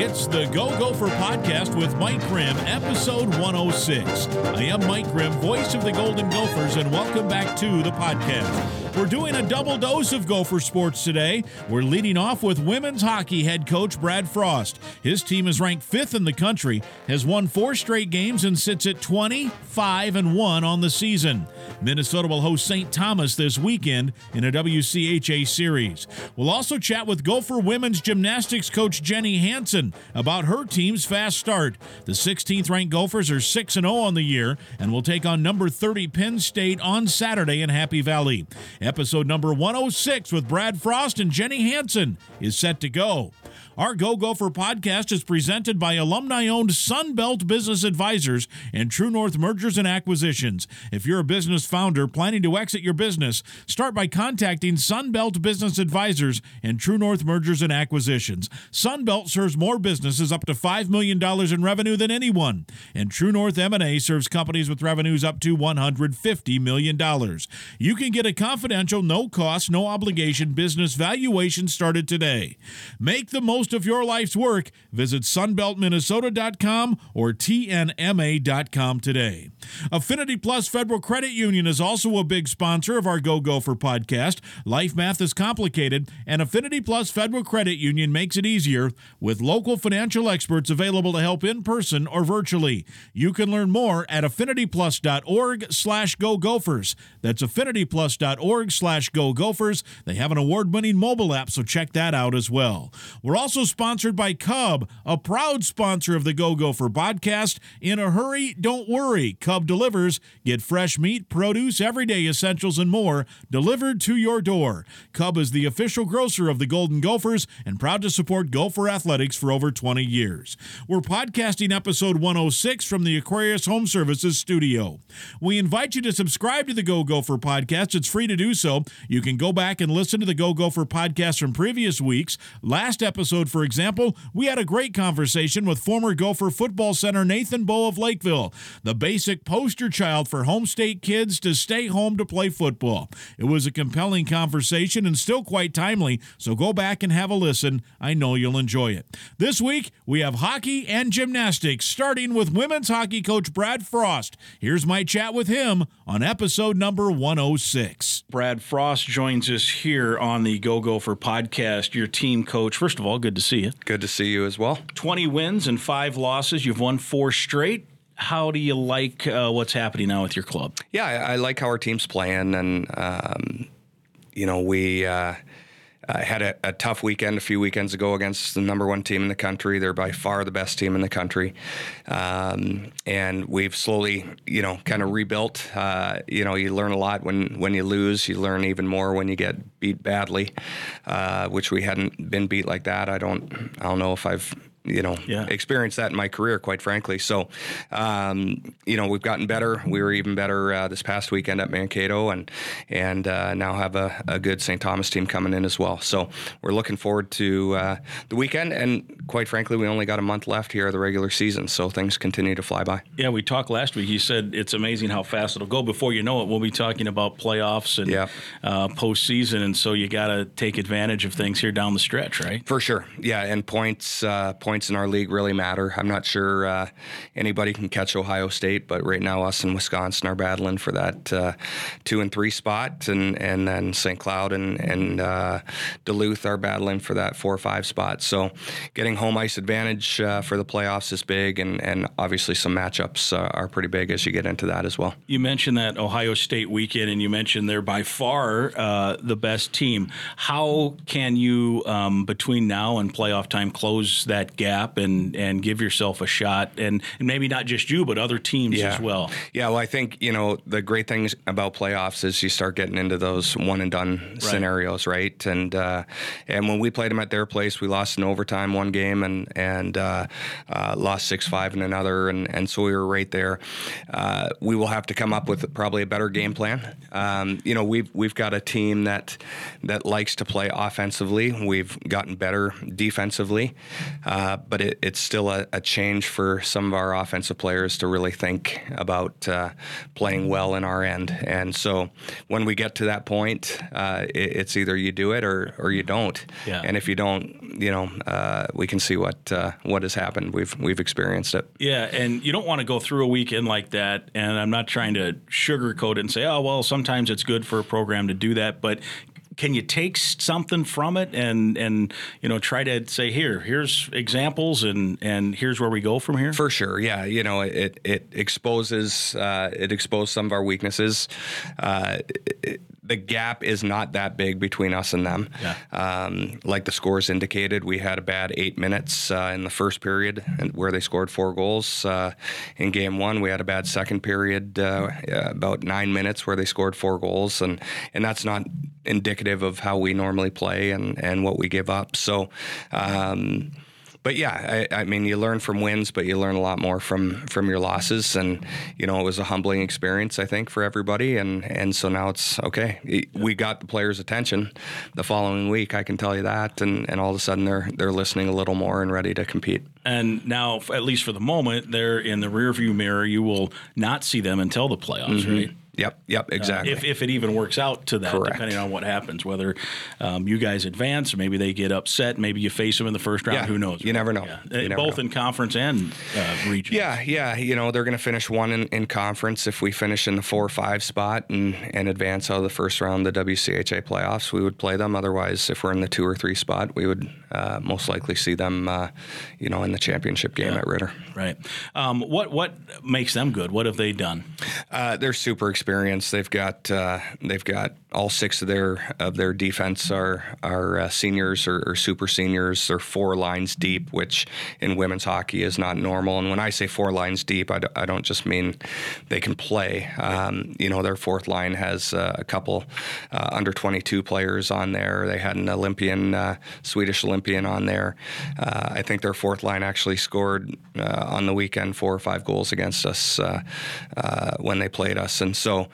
It's the Go Gopher podcast with Mike Grimm, episode 106. I am Mike Grimm, voice of the Golden Gophers, and welcome back to the podcast. We're doing a double dose of Gopher sports today. We're leading off with women's hockey head coach Brad Frost. His team is ranked fifth in the country, has won four straight games, and sits at 25 and 1 on the season. Minnesota will host St. Thomas this weekend in a WCHA series. We'll also chat with Gopher women's gymnastics coach Jenny Hansen about her team's fast start. The 16th ranked Gophers are 6 0 on the year and will take on number 30 Penn State on Saturday in Happy Valley. Episode number 106 with Brad Frost and Jenny Hansen is set to go. Our Go Gopher podcast is presented by alumni owned Sunbelt Business Advisors and True North Mergers and Acquisitions. If you're a business founder planning to exit your business, start by contacting Sunbelt Business Advisors and True North Mergers and Acquisitions. Sunbelt serves more businesses up to $5 million in revenue than anyone, and True North M&A serves companies with revenues up to $150 million. You can get a confidential, no cost, no obligation business valuation started today. Make the most of your life's work. Visit sunbeltminnesota.com or tnma.com today. Affinity Plus Federal Credit Union is also a big sponsor of our Go Gopher podcast. Life math is complicated, and Affinity Plus Federal Credit Union makes it easier with local financial experts available to help in person or virtually. You can learn more at affinityplus.org slash go gophers. That's affinityplus.org slash go gophers. They have an award-winning mobile app, so check that out as well. We're also sponsored by Cub, a proud sponsor of the Go Gopher podcast. In a hurry, don't worry. Cub delivers. Get fresh meat, produce, everyday essentials, and more delivered to your door. Cub is the official grocer of the Golden Gophers and proud to support Gopher athletics for over 20 years. We're podcasting episode 106 from the Aquarius Home Services studio. We invite you to subscribe to the Go Gopher podcast. It's free to do so. You can go back and listen to the Go Gopher podcast from previous weeks. Last episode, for example, we had a great conversation with former Gopher football center Nathan Boe of Lakeville, the basic poster child for home state kids to stay home to play football. It was a compelling conversation and still quite timely, so go back and have a listen. I know you'll enjoy it. This week, we have hockey and gymnastics, starting with women's hockey coach Brad Frost. Here's my chat with him on episode number 106. Brad Frost joins us here on the Go Gopher podcast, your team coach. First of all, good to see you. Good to see you as well. 20 wins and five losses. You've won four straight. How do you like uh, what's happening now with your club? Yeah, I, I like how our team's playing, and um, you know we uh, uh, had a, a, tough weekend a few weekends ago against the number one team in the country. They're by far the best team in the country, um, and we've slowly, you know, kind of rebuilt. Uh, you know, you learn a lot when when you lose. You learn even more when you get beat badly, uh, which we hadn't been beat like that. I don't, I don't know if I've you know, yeah. experienced that in my career, quite frankly. So, um, you know, we've gotten better. We were even better uh, this past weekend at Mankato, and and uh, now have a, a, good St. Thomas team coming in as well. So we're looking forward to uh, the weekend. And quite frankly, we only got a month left here of the regular season, so things continue to fly by. Yeah, we talked last week. You said it's amazing how fast it'll go. Before you know it, we'll be talking about playoffs and yeah. Uh, postseason, and so you got to take advantage of things here down the stretch, right? For sure. Yeah, and points uh, points points in our league really matter. I'm not sure uh, anybody can catch Ohio State, but right now us and Wisconsin are battling for that uh, two and three spot, and and then St. Cloud and and uh, Duluth are battling for that four or five spot. So getting home ice advantage uh, for the playoffs is big, and and obviously some matchups uh, are pretty big as you get into that as well. You mentioned that Ohio State weekend, and you mentioned they're by far uh, the best team. How can you um, between now and playoff time close that gap? and and give yourself a shot and, and maybe not just you but other teams yeah. as well. Yeah, well I think, you know, the great things about playoffs is you start getting into those one and done right. scenarios, right? And uh, and when we played them at their place, we lost in overtime one game and and uh, uh, lost 6-5 in another and and so we were right there. Uh, we will have to come up with probably a better game plan. Um, you know, we've we've got a team that that likes to play offensively. We've gotten better defensively. Uh, uh, but it, it's still a, a, change for some of our offensive players to really think about uh, playing well in our end. And so when we get to that point, uh, it, it's either you do it or, or you don't. Yeah. And if you don't, you know, uh, we can see what uh, what has happened. We've we've experienced it. Yeah, and you don't want to go through a weekend like that. And I'm not trying to sugarcoat it and say, oh well, sometimes it's good for a program to do that, but can you take something from it and and you know try to say here here's examples and and here's where we go from here for sure yeah you know it it exposes uh, it exposed some of our weaknesses. Uh, it, the gap is not that big between us and them. Yeah. Um, like the scores indicated, we had a bad eight minutes uh, in the first period where they scored four goals. Uh, in game one, we had a bad second period, uh, about nine minutes where they scored four goals, and and that's not indicative of how we normally play and and what we give up. So. Um, but yeah, I, I, mean, you learn from wins, but you learn a lot more from from your losses, and you know, it was a humbling experience, I think, for everybody, and and so now it's okay. We got the players' attention the following week, I can tell you that, and and all of a sudden they're they're listening a little more and ready to compete. And now, at least for the moment, they're in the rearview mirror. You will not see them until the playoffs, mm-hmm. right? Yep, yep, exactly. Uh, if, if it even works out to that, Correct. depending on what happens, whether um, you guys advance maybe they get upset, maybe you face them in the first round. Yeah, who knows? You never know. Yeah. You uh, never Both know. in conference and uh, region. Yeah, yeah. You know, they're going to finish one in, in, conference. If we finish in the four or five spot and, and advance out of the first round of the WCHA playoffs, we would play them. Otherwise, if we're in the two or three spot, we would uh, most likely see them, uh, you know, in the championship game yeah. at Ridder. Right. Um, what what makes them good? What have they done? Uh, they're super experienced. They've got got uh, they've got all six of their of their defense are are uh, seniors or, or, super seniors. They're four lines deep, which in women's hockey is not normal. And when I say four lines deep, I d- I don't just mean they can play. Um, you know, their fourth line has uh, a couple uh, under 22 players on there. They had an Olympian, uh, Swedish Olympian on there. Uh, I think their fourth line actually scored on the weekend four or five goals against us when they played us. And so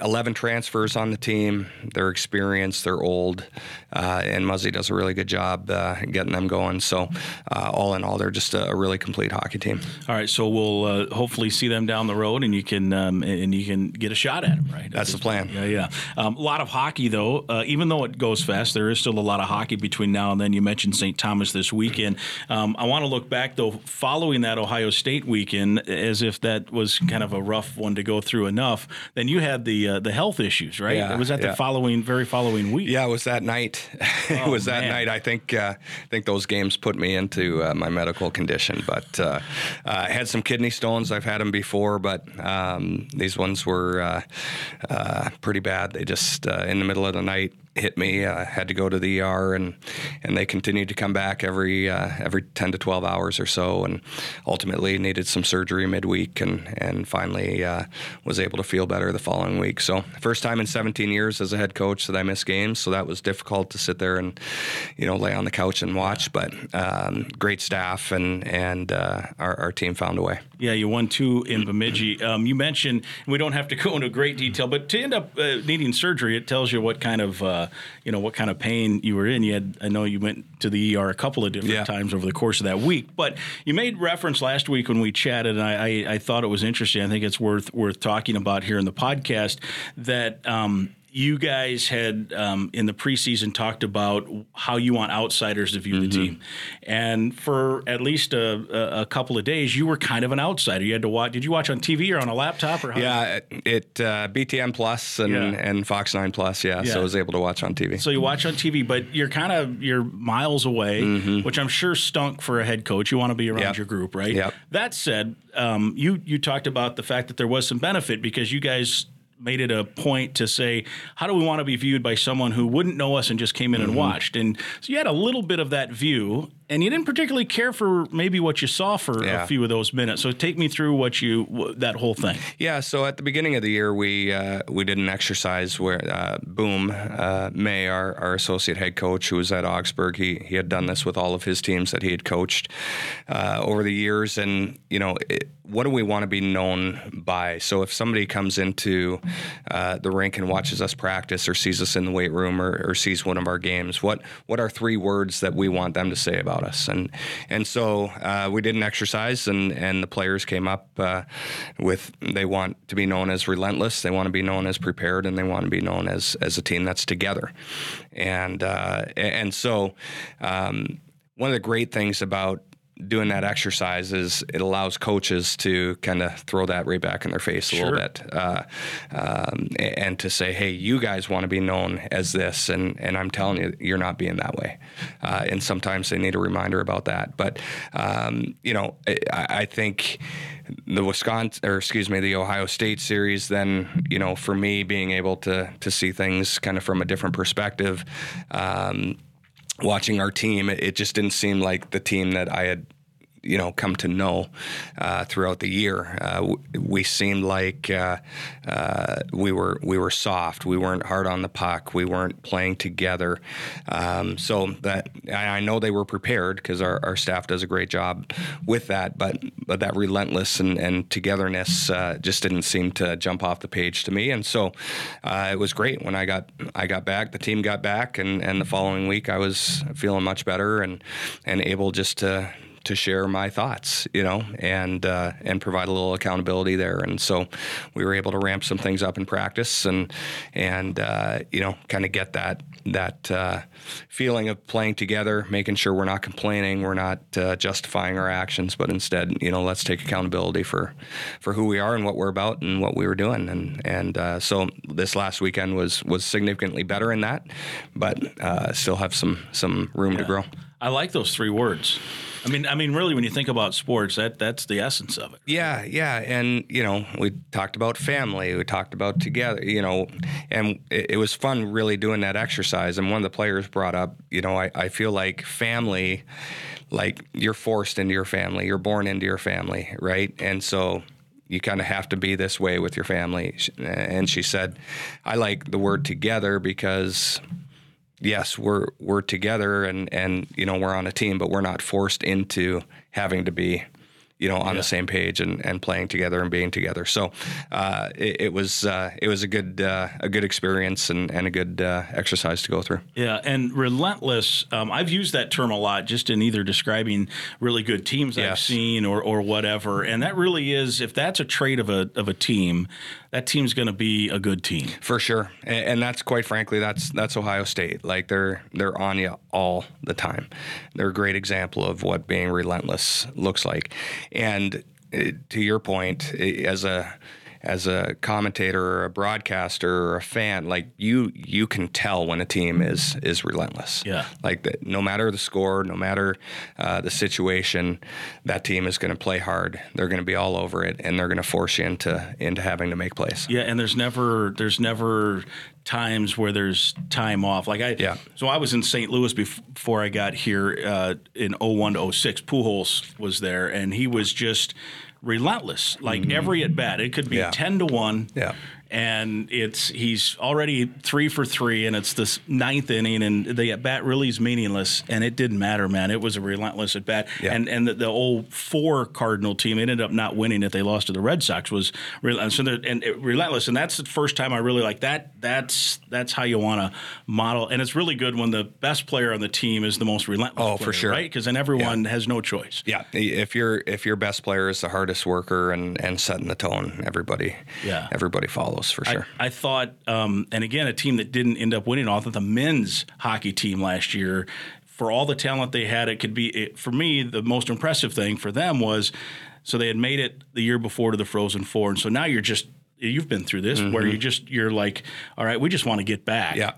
11 transfers on the team. They're experienced, they're old, uh, and Muzzy does a really good job uh, getting them going. So, uh, all in all, they're just a, a, really complete hockey team. All right, so we'll uh, hopefully see them down the road, and you can um, and you can get a shot at them, right? That's the plan. Yeah, yeah. Um, a lot of hockey, though. Uh, even though it goes fast, there is still a lot of hockey between now and then. You mentioned St. Thomas this weekend. Um, I want to look back though, following that Ohio State weekend, as if that was kind of a rough one to go through enough. Then you had the uh, the health issues, right? Yeah, it was that yeah. the following, very following week. Yeah, it was that night. it oh, was that man. night. I think uh, I think those games put me into uh, my medical condition. But uh, uh, I had some kidney stones. I've had them before, but um, these ones were uh, pretty bad. They just in the middle of the night hit me. I had to go to the ER, and and they continued to come back every uh, every 10 to 12 hours or so, and ultimately needed some surgery midweek, and and finally uh, was able to feel better the following week. So first time in 17 years as a head coach that I missed games, so that was difficult to sit there and you know lay on the couch and watch. But um, great staff, and and uh, our, our team found a way. Yeah, you won two in Bemidji. Um, you mentioned we don't have to go into great detail, but to end up uh, needing surgery, it tells you what kind of uh, you know what kind of pain you were in. You had I know you went to the ER a couple of different yeah. times over the course of that week, but you made reference last week when we chatted, and I, I, I thought it was interesting. I think it's worth worth talking about here in the podcast that um, you guys had um, in the preseason talked about how you want outsiders to view mm-hmm. the team, and for at least a, a, couple of days, you were kind of an outsider. You had to watch. Did you watch on TV or on a laptop or? How yeah, it uh, BTN Plus and, yeah. and Fox Nine Plus. Yeah, yeah, so I was able to watch on TV. So you watch on TV, but you're kind of you're miles away, mm-hmm. which I'm sure stunk for a head coach. You want to be around yep. your group, right? Yep. That said, um, you you talked about the fact that there was some benefit because you guys made it a point to say, how do we want to be viewed by someone who wouldn't know us and just came in mm-hmm. and watched? And so you had a little bit of that view and you didn't particularly care for maybe what you saw for yeah. a few of those minutes. So take me through what you that whole thing. Yeah. So at the beginning of the year, we uh, we did an exercise where uh, Boom uh, May, our, our associate head coach, who was at Augsburg, he he had done this with all of his teams that he had coached uh, over the years, and you know. It, what do we want to be known by? So if somebody comes into uh, the rink and watches us practice, or sees us in the weight room, or, or sees one of our games, what what are three words that we want them to say about us. And and so uh, we did an exercise, and and the players came up uh, with they want to be known as relentless, they want to be known as prepared, and they want to be known as as a team that's together. And uh, and so um, one of the great things about doing that exercise is it allows coaches to kind of throw that right back in their face a Sure. little bit uh, um, and to say, hey, you guys want to be known as this, and, and I'm telling you, you're not being that way. Uh, and sometimes they need a reminder about that. But, um, you know, I, I think the Wisconsin, or excuse me, the Ohio State series, then, you know, for me, being able to, to see things kind of from a different perspective, um, watching our team, it, just didn't seem like the team that I had, you know, come to know uh, throughout the year. Uh, we seemed like uh, uh, we were we were soft. We weren't hard on the puck. We weren't playing together. Um, so that I know they were prepared because our, our staff does a great job with that. But but that relentless and, and togetherness uh, just didn't seem to jump off the page to me. And so uh, it was great when I got I got back. The team got back, and, and the following week I was feeling much better and and able just to to share my thoughts, you know, and uh, and provide a little accountability there. And so we were able to ramp some things up in practice and and uh, you know kind of get that that uh, feeling of playing together, making sure we're not complaining, we're not uh, justifying our actions, but instead, you know, let's take accountability for for who we are and what we're about and what we were doing. And and uh, so this last weekend was was significantly better in that, but uh, still have some some room to grow. I like those three words. I mean, I mean, really, when you think about sports, that that's the essence of it. Yeah, yeah, and you know, we talked about family, we talked about together, you know, and it, it was fun really doing that exercise. And one of the players brought up, you know, I, I feel like family, like you're forced into your family, you're born into your family, right? And so you kind of have to be this way with your family. And she said, I like the word together because yes, we're we're together and and you know we're on a team, but we're not forced into having to be you know on the same page and, and playing together and being together. So uh, it, it was uh, it was a good uh, a good experience and, and a good uh, exercise to go through. Yeah, and relentless. Um, I've used that term a lot, just in either describing really good teams I've seen or or whatever. And that really is, if that's a trait of a of a team, that team's going to be a good team. For sure, and, and that's quite frankly, that's that's Ohio State. Like they're they're on you all the time. They're a great example of what being relentless looks like. And uh, to your point, uh, as a as a commentator or a broadcaster or a fan, like you you can tell when a team is is relentless. Yeah. Like that, no matter the score, no matter uh, the situation, that team is going to play hard. They're going to be all over it, and they're going to force you into into having to make plays. Yeah, and there's never there's never times where there's time off. Like I, Yeah. So I was in St. Louis before I got here uh, in 01 to 06. Pujols was there, and he was just relentless. Like every at bat, it could be Mm-hmm. Yeah. ten to one. Yeah. And it's he's already three for three, and it's this ninth inning, and the at bat really is meaningless, and it didn't matter, man. It was a relentless at bat, Yeah. and and the, the old four Cardinal team ended up not winning if they lost to the Red Sox was relentless, so and it- relentless, and that's the first time I really like that. That's that's how you want to model, and it's really good when the best player on the team is the most relentless. Oh, for sure. right? Because then everyone has no choice. Yeah, if your if your best player is the hardest worker and, and setting the tone, everybody Yeah. everybody follows for sure. I, I thought, um, and again, a team that didn't end up winning. I thought the men's hockey team last year, for all the talent they had, it could be it, for me the most impressive thing for them was so they had made it the year before to the Frozen Four, and so now you're just you've been through this where you just you're like, all right, we just want to get back. yeah,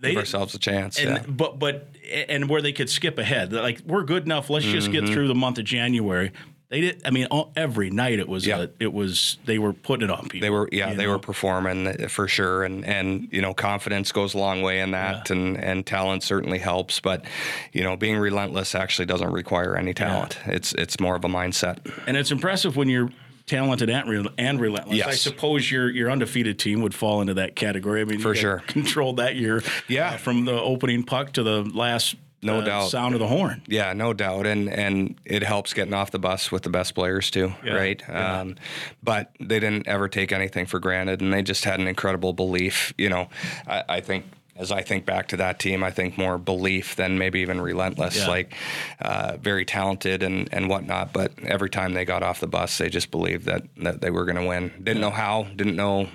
they give ourselves a chance. and yeah. but but and where they could skip ahead, They're like we're good enough. Let's just get through the month of January. They did. I mean, all, every night it was. Yeah. A, it was. They were putting it on people. They were yeah they know? were performing uh, for sure and and you know confidence goes a long way in that and and talent certainly helps but you know being relentless actually doesn't require any talent it's it's more of a mindset And it's impressive when you're talented and, re- and relentless. Yes. I suppose your your undefeated team would fall into that category. I mean, For you sure. controlled that year. Yeah. uh, from the opening puck to the last No doubt. sound of the horn. Yeah, no doubt, and and it helps getting off the bus with the best players too, Yeah, right? yeah. Um, but they didn't ever take anything for granted, and they just had an incredible belief. You know, I, I think as I think back to that team, I think more belief than maybe even relentless. Yeah. Like uh, very talented and, and whatnot, but every time they got off the bus, they just believed that, that they were going to win. Didn't know how, didn't know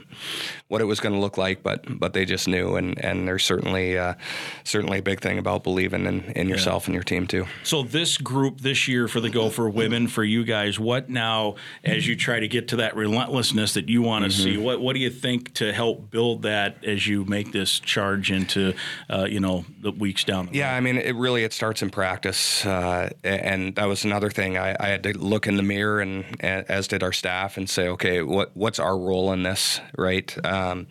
what it was going to look like, but but they just knew. And, and there's certainly uh, certainly a big thing about believing in, in yourself and your team too. So this group this year for the Gopher women, for you guys, what now as you try to get to that relentlessness that you want to Mm-hmm. see? What what do you think to help build that as you make this charge into uh, you know the weeks down? The Yeah, I mean, it really it starts in practice, uh, and that was another thing. I, I had to look in the mirror, and, as did our staff, and say, okay, what what's our role in this, right? Um,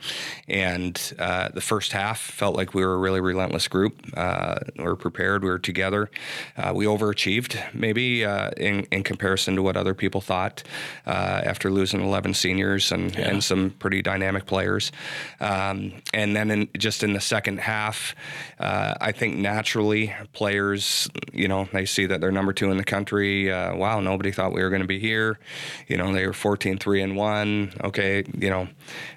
and uh, the first half felt like we were a really relentless group. Uh, we were prepared. We were together. Uh, we overachieved, maybe uh, in in comparison to what other people thought uh, after losing 11 seniors and, and some pretty dynamic players. Um, and then in, just in the second half, uh, I think naturally players, you know, they see that they're number two in the country. Uh, wow, nobody thought we were going to be here. You know, they were 14, 3 and 1. Okay, you know,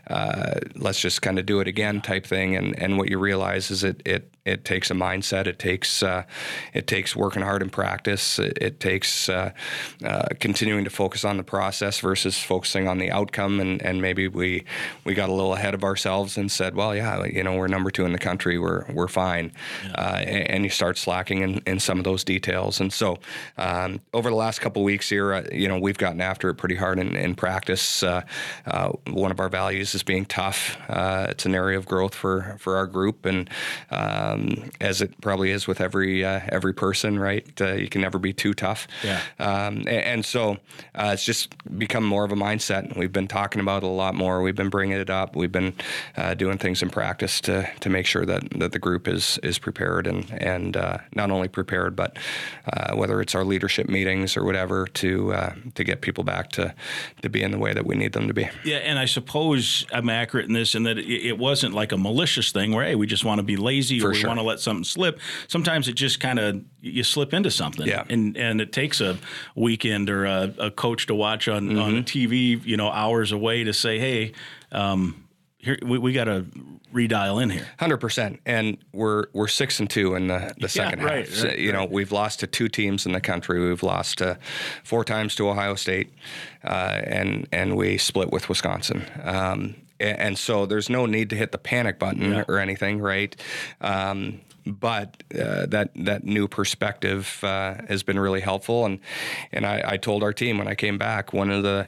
uh, let's just kind of do it again type thing. And, and what you realize is it, it, it takes a mindset. It takes uh, it takes working hard in practice. It, it takes uh, uh, continuing to focus on the process versus focusing on the outcome. And, and maybe we we got a little ahead of ourselves and said, well, yeah, you know, we're number two in the country. We're we're fine. Uh, and, and you start slacking in, in some of those details. And so um, over the last couple weeks here, uh, you know, we've gotten after it pretty hard in, in practice. Uh, uh, one of our values is being tough. Uh, it's an area of growth for for our group and. Um, as it probably is with every uh, every person, right? Uh, you can never be too tough. Yeah. Um, and, and, so uh, it's just become more of a mindset. We've been talking about it a lot more. We've been bringing it up. We've been uh, doing things in practice to to make sure that, that the group is is prepared and and uh, not only prepared, but uh, whether it's our leadership meetings or whatever to to get people back to to be in the way that we need them to be. Yeah, and I suppose I'm accurate in this, and that it, it wasn't like a malicious thing where hey, we just want to be lazy For or we want to let something slip. Sometimes it just kind of you slip into something, Yeah. and and it takes a weekend or a, a coach to watch on Mm-hmm. on TV, you know, hours away to say, hey, um, here we, we got to redial in here. Hundred percent, and we're we're six and two in the, the second right, half. So, right, you know, we've lost to two teams in the country. We've lost to four times to Ohio State, uh, and and we split with Wisconsin. Um, and so there's no need to hit the panic button Yeah. or anything, right? Um, but uh, that that new perspective uh, has been really helpful, and and I, I told our team when I came back one of the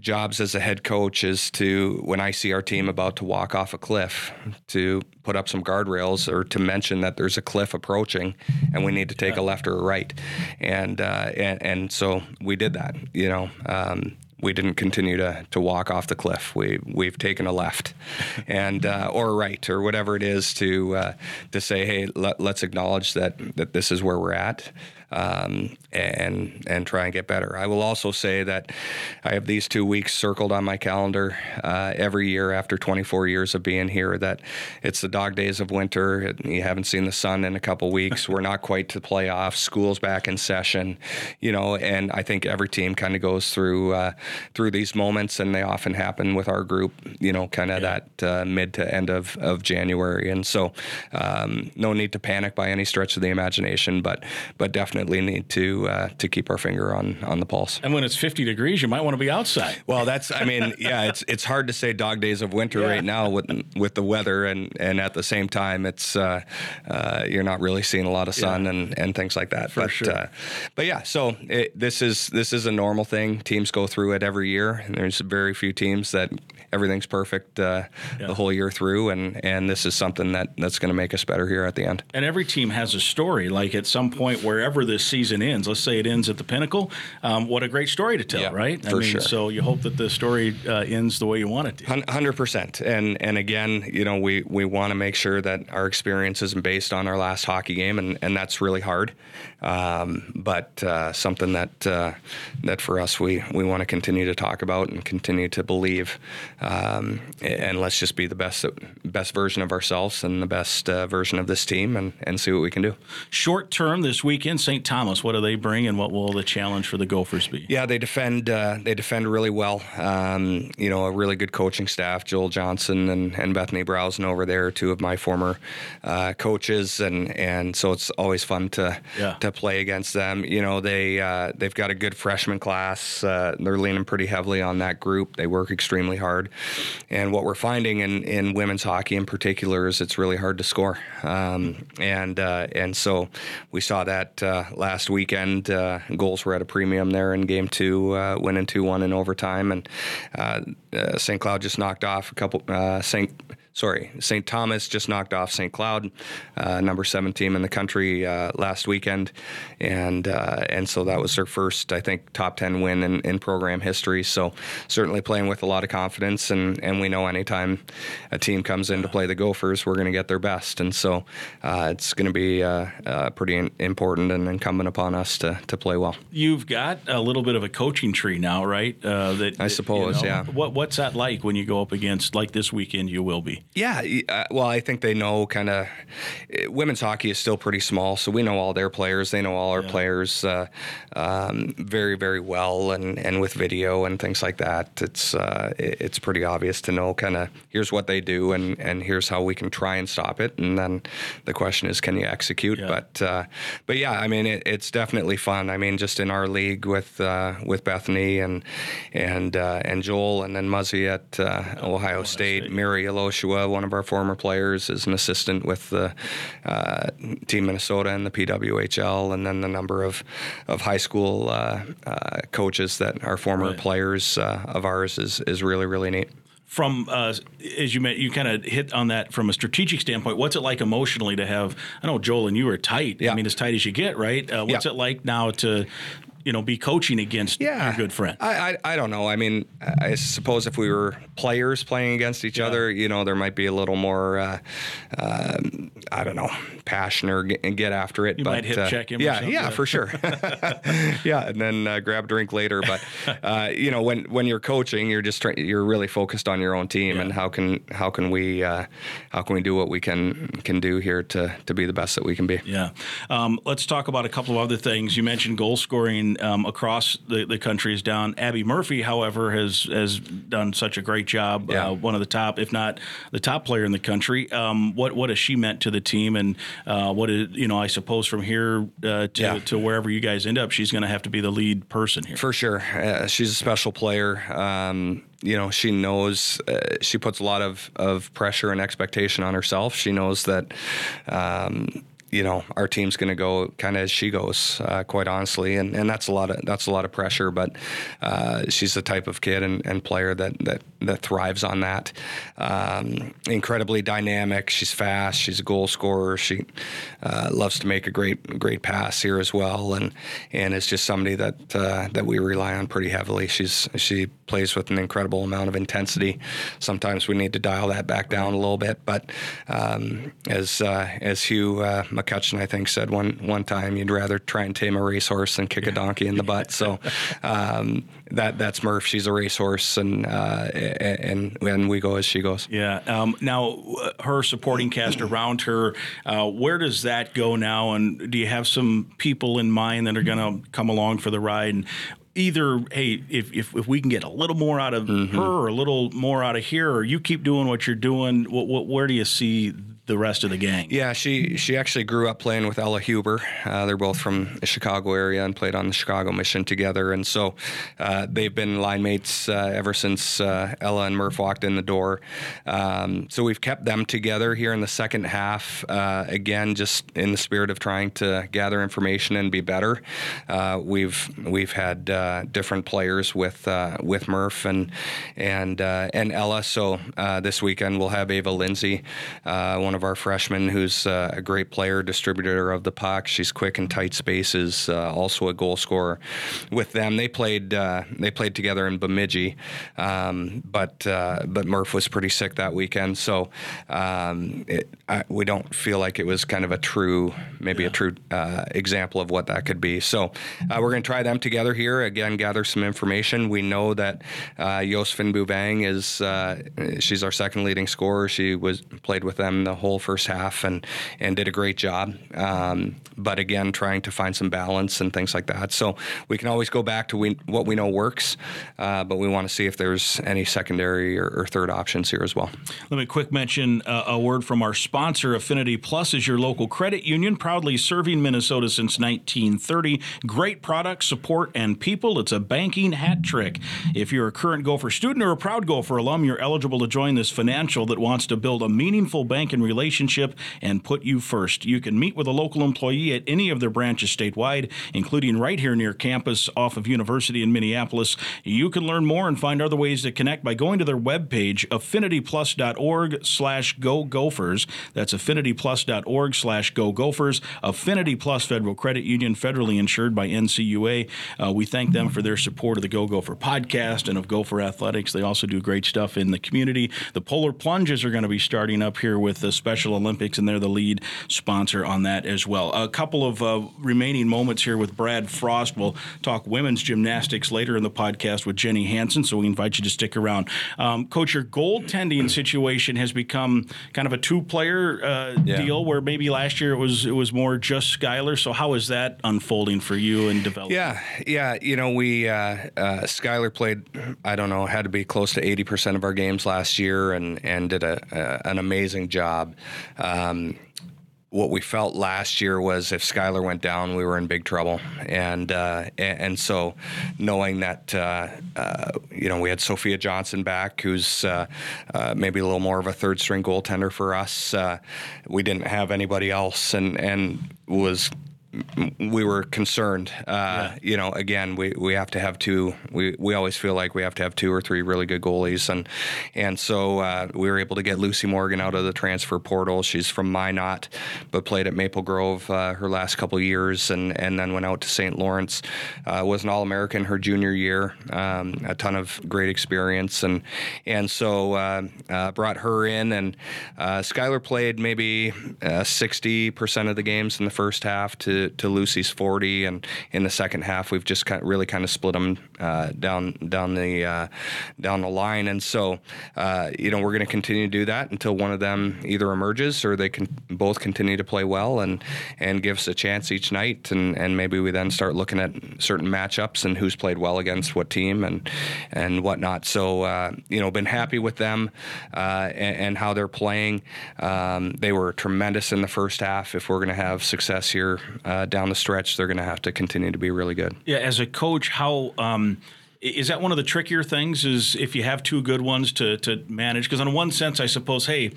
jobs as a head coach is to when I see our team about to walk off a cliff to put up some guardrails or to mention that there's a cliff approaching and we need to take a left or a right and uh, and, and so we did that you know um, we didn't continue to, to walk off the cliff. We we've taken a left, and uh, or right or whatever it is to uh, to say, hey, let, let's acknowledge that that this is where we're at, um, and and try and get better. I will also say that I have these two weeks circled on my calendar uh, every year after 24 years of being here. That it's the dog days of winter. You haven't seen the sun in a couple weeks. We're not quite to playoffs. School's back in session, you know. And I think every team kind of goes through uh, through these moments, and they often happen with our group. You know, kind of that uh, mid to end of of January. And so, um, no need to panic by any stretch of the imagination, but but definitely need to uh, to keep our finger on on the pulse. And when it's 50 degrees, you might want to be outside. Well, that's I mean, yeah, it's it's hard to say dog days of winter Yeah. right now with with the weather and and at the same time it's uh, uh, you're not really seeing a lot of sun Yeah. and, and things like that. For but sure. uh, but yeah, so it, this is this is a normal thing. Teams go through it every year, and there's very few teams that everything's perfect uh, Yeah. the whole year through, and and this is something that that's going to make us better here at the end. And every team has a story. Like at some point, wherever this season ends, let's say it ends at the pinnacle, um, what a great story to tell, Yeah, right? I for mean, sure. so you hope that the story uh, ends the way you want it to. Hundred percent, and and again, you know, we we want to make sure that our experience isn't based on our last hockey game, and, and that's really hard. Um, but uh, something that uh, that for us, we we want to continue to talk about and continue to believe, um, and let's just be the best best version of ourselves and the best uh, version of this team, and and see what we can do. Short term this weekend, St. Thomas, what do they bring, and what will the challenge for the Gophers be? Yeah, they defend. Uh, they defend really well. Um, you know, a really good coaching staff. Joel Johnson and, and Bethany Brausen over there, two of my former uh, coaches, and and so it's always fun to yeah. to play against them. You know, they uh, they've got a good freshman class. Uh, they're leaning pretty heavily on that group. They work extremely hard, and what we're finding in in women's hockey in particular is it's really hard to score. Um, and uh, and so we saw that uh, last weekend. Uh, goals were at a premium there in game two, uh, winning two one in overtime, and St. Cloud just knocked off a couple. St sorry, St. Thomas just knocked off St. Cloud, uh, number seven team in the country uh, last weekend, and uh, and so that was their first, I think, top ten win in, in, program history. So certainly playing with a lot of confidence, and and we know anytime a team comes in to play the Gophers, we're going to get their best, and so uh, it's going to be uh, uh, pretty important and incumbent upon us to to play well. You've got a little bit of a coaching tree now, right? that I suppose, you know, yeah. What what's that like when you go up against like this weekend? You will be. Yeah, uh, well, I think they know kind of eh, women's hockey is still pretty small, so we know all their players. They know all our yeah. players uh, um, very, very well, and, and with video and things like that, it's uh, it's pretty obvious to know kind of here's what they do, and, and here's how we can try and stop it. And then the question is, can you execute? Yeah. But uh, but yeah, I mean, it, it's definitely fun. I mean, just in our league with uh, with Bethany and and uh, and Joel, and then Muzzy at Ohio, Ohio State, State, Mira Jalosuo, one of our former players, is an assistant with the uh, Team Minnesota and the PWHL, and then the number of of high school uh, uh, coaches that are former right. players uh, of ours is is really really neat from uh, as you met, you kind of hit on that from a strategic standpoint. What's it like emotionally to have? I know Joel and you were tight. Yeah. I mean, as tight as you get, right? Uh, what's yeah. it like now to you know be coaching against yeah. your good friend? I, I, I don't know. I mean, I suppose if we were players playing against each yeah. other, you know, there might be a little more uh, uh, I don't know passion or get, get after it. You but, might hip uh, check him. Yeah, yeah, for sure. yeah, and then uh, grab a drink later. But uh, you know, when when you're coaching, you're just try- you're really focused on your own team yeah. and how can how can we uh, how can we do what we can can do here to to be the best that we can be. Yeah. Um, let's talk about a couple of other things. You mentioned goal scoring um, across the, the country is down. Abby Murphy, however, has has done such a great job. Yeah. Uh, one of the top, if not the top player in the country. Um, what what has she meant to the team, and uh, what is you know? I suppose from here uh, to yeah. to wherever you guys end up, she's going to have to be the lead person here. For sure, uh, she's a special player. Um, you know, she knows uh, she puts a lot of, of pressure and expectation on herself. She knows that um, you know our team's going to go kind of as she goes, uh, quite honestly, and and that's a lot of that's a lot of pressure. But uh, she's the type of kid and, and player that that that thrives on that. Um, incredibly dynamic. She's fast. She's a goal scorer. She uh, loves to make a great great pass here as well, and and it's just somebody that uh, that we rely on pretty heavily. She's she plays with an incredible amount of intensity. Sometimes we need to dial that back down a little bit, but um, as uh, as Hugh uh, McCutcheon, I think, said one one time, you'd rather try and tame a racehorse than kick a donkey in the butt. So um, that that's Murph. She's a racehorse, and uh, and and we go as she goes. Yeah. Um, now, uh, her supporting cast around her, uh, where does that go now? And do you have some people in mind that are going to come along for the ride? And either hey if, if, if we can get a little more out of mm-hmm. her or a little more out of here or you keep doing what you're doing what, what, where do you see the rest of the gang. Yeah, she she actually grew up playing with Ella Huber. Uh, they're both from the Chicago area and played on the Chicago mission together, and so uh, they've been line mates uh, ever since uh, Ella and Murph walked in the door. Um, so we've kept them together here in the second half. Uh, again, just in the spirit of trying to gather information and be better. Uh, we've we've had different players with with Murph and and and Ella. So this weekend we'll have Ava Lindsay, one one of our freshmen who's uh, a great player, distributor of the puck. She's quick in tight spaces, uh, also a goal scorer. With them, they played uh, they played together in Bemidji, um, but uh, but Murph was pretty sick that weekend, so um, it, I, we don't feel like it was kind of a true, maybe yeah. a true uh, example of what that could be. So uh, we're going to try them together here again, gather some information. We know that uh, Josefin Bouveng is she's our second leading scorer. She was played with them the whole first half and and did a great job. Um, but again, trying to find some balance and things like that. So we can always go back to we, what we know works, uh, but we want to see if there's any secondary or, or, third options here as well. Let me quick mention uh, a word from our sponsor, Affinity Plus, is your local credit union, proudly serving Minnesota since 1930. Great product, support, and people. It's a banking hat trick. If you're a current Gopher student or a proud Gopher alum, you're eligible to join this financial that wants to build a meaningful banking relationship and put you first. You can meet with a local employee at any of their branches statewide, including right here near campus off of University in Minneapolis. You can learn more and find other ways to connect by going to their webpage, affinityplus.org slash go gophers. That's affinityplus.org slash go gophers. Affinity Plus Federal Credit Union, federally insured by NCUA. Uh, we thank them for their support of the Go Gopher podcast and of Gopher Athletics. They also do great stuff in the community. The Polar Plunges are going to be starting up here with the Special Olympics, and they're the lead sponsor on that as well. A couple of uh, remaining moments here with Brad Frost. We'll talk women's gymnastics later in the podcast with Jenny Hansen, so we invite you to stick around. Um, Coach, your goaltending situation has become kind of a two-player uh, yeah. deal, where maybe last year it was it was more just Skylar. So how is that unfolding for you and developing? Yeah, yeah. You know, we uh, uh, Skylar played. I don't know, had to be close to eighty percent of our games last year, and and did a, a an amazing job. Um, what we felt last year was if Skylar went down, we were in big trouble, and uh, and so knowing that uh, uh, you know we had Sophia Johnson back, who's uh, uh, maybe a little more of a third string goaltender for us, uh, we didn't have anybody else, and and was we were concerned. Uh, yeah. You know, again, we, we have to have two. We, we always feel like we have to have two or three really good goalies, and and so uh, we were able to get Lucy Morgan out of the transfer portal. She's from Minot, but played at Maple Grove uh, her last couple years, and and then went out to St. Lawrence. Uh, was an All American her junior year. Um, a ton of great experience, and and so uh, uh, brought her in, and Skylar played maybe sixty percent of the games in the first half to to, Lucy's 40, and in the second half we've just kind of really kind of split them uh, down down the uh, down the line, and so uh, you know we're going to continue to do that until one of them either emerges or they can both continue to play well and and give us a chance each night, and, and maybe we then start looking at certain matchups and who's played well against what team and and whatnot. So uh, you know, been happy with them uh, and, and, how they're playing. Um, they were tremendous in the first half. If we're going to have success here uh, down the stretch, they're going to have to continue to be really good. Yeah, as a coach, how um, is that one of the trickier things? Is if you have two good ones to to manage? Because in one sense, I suppose, hey.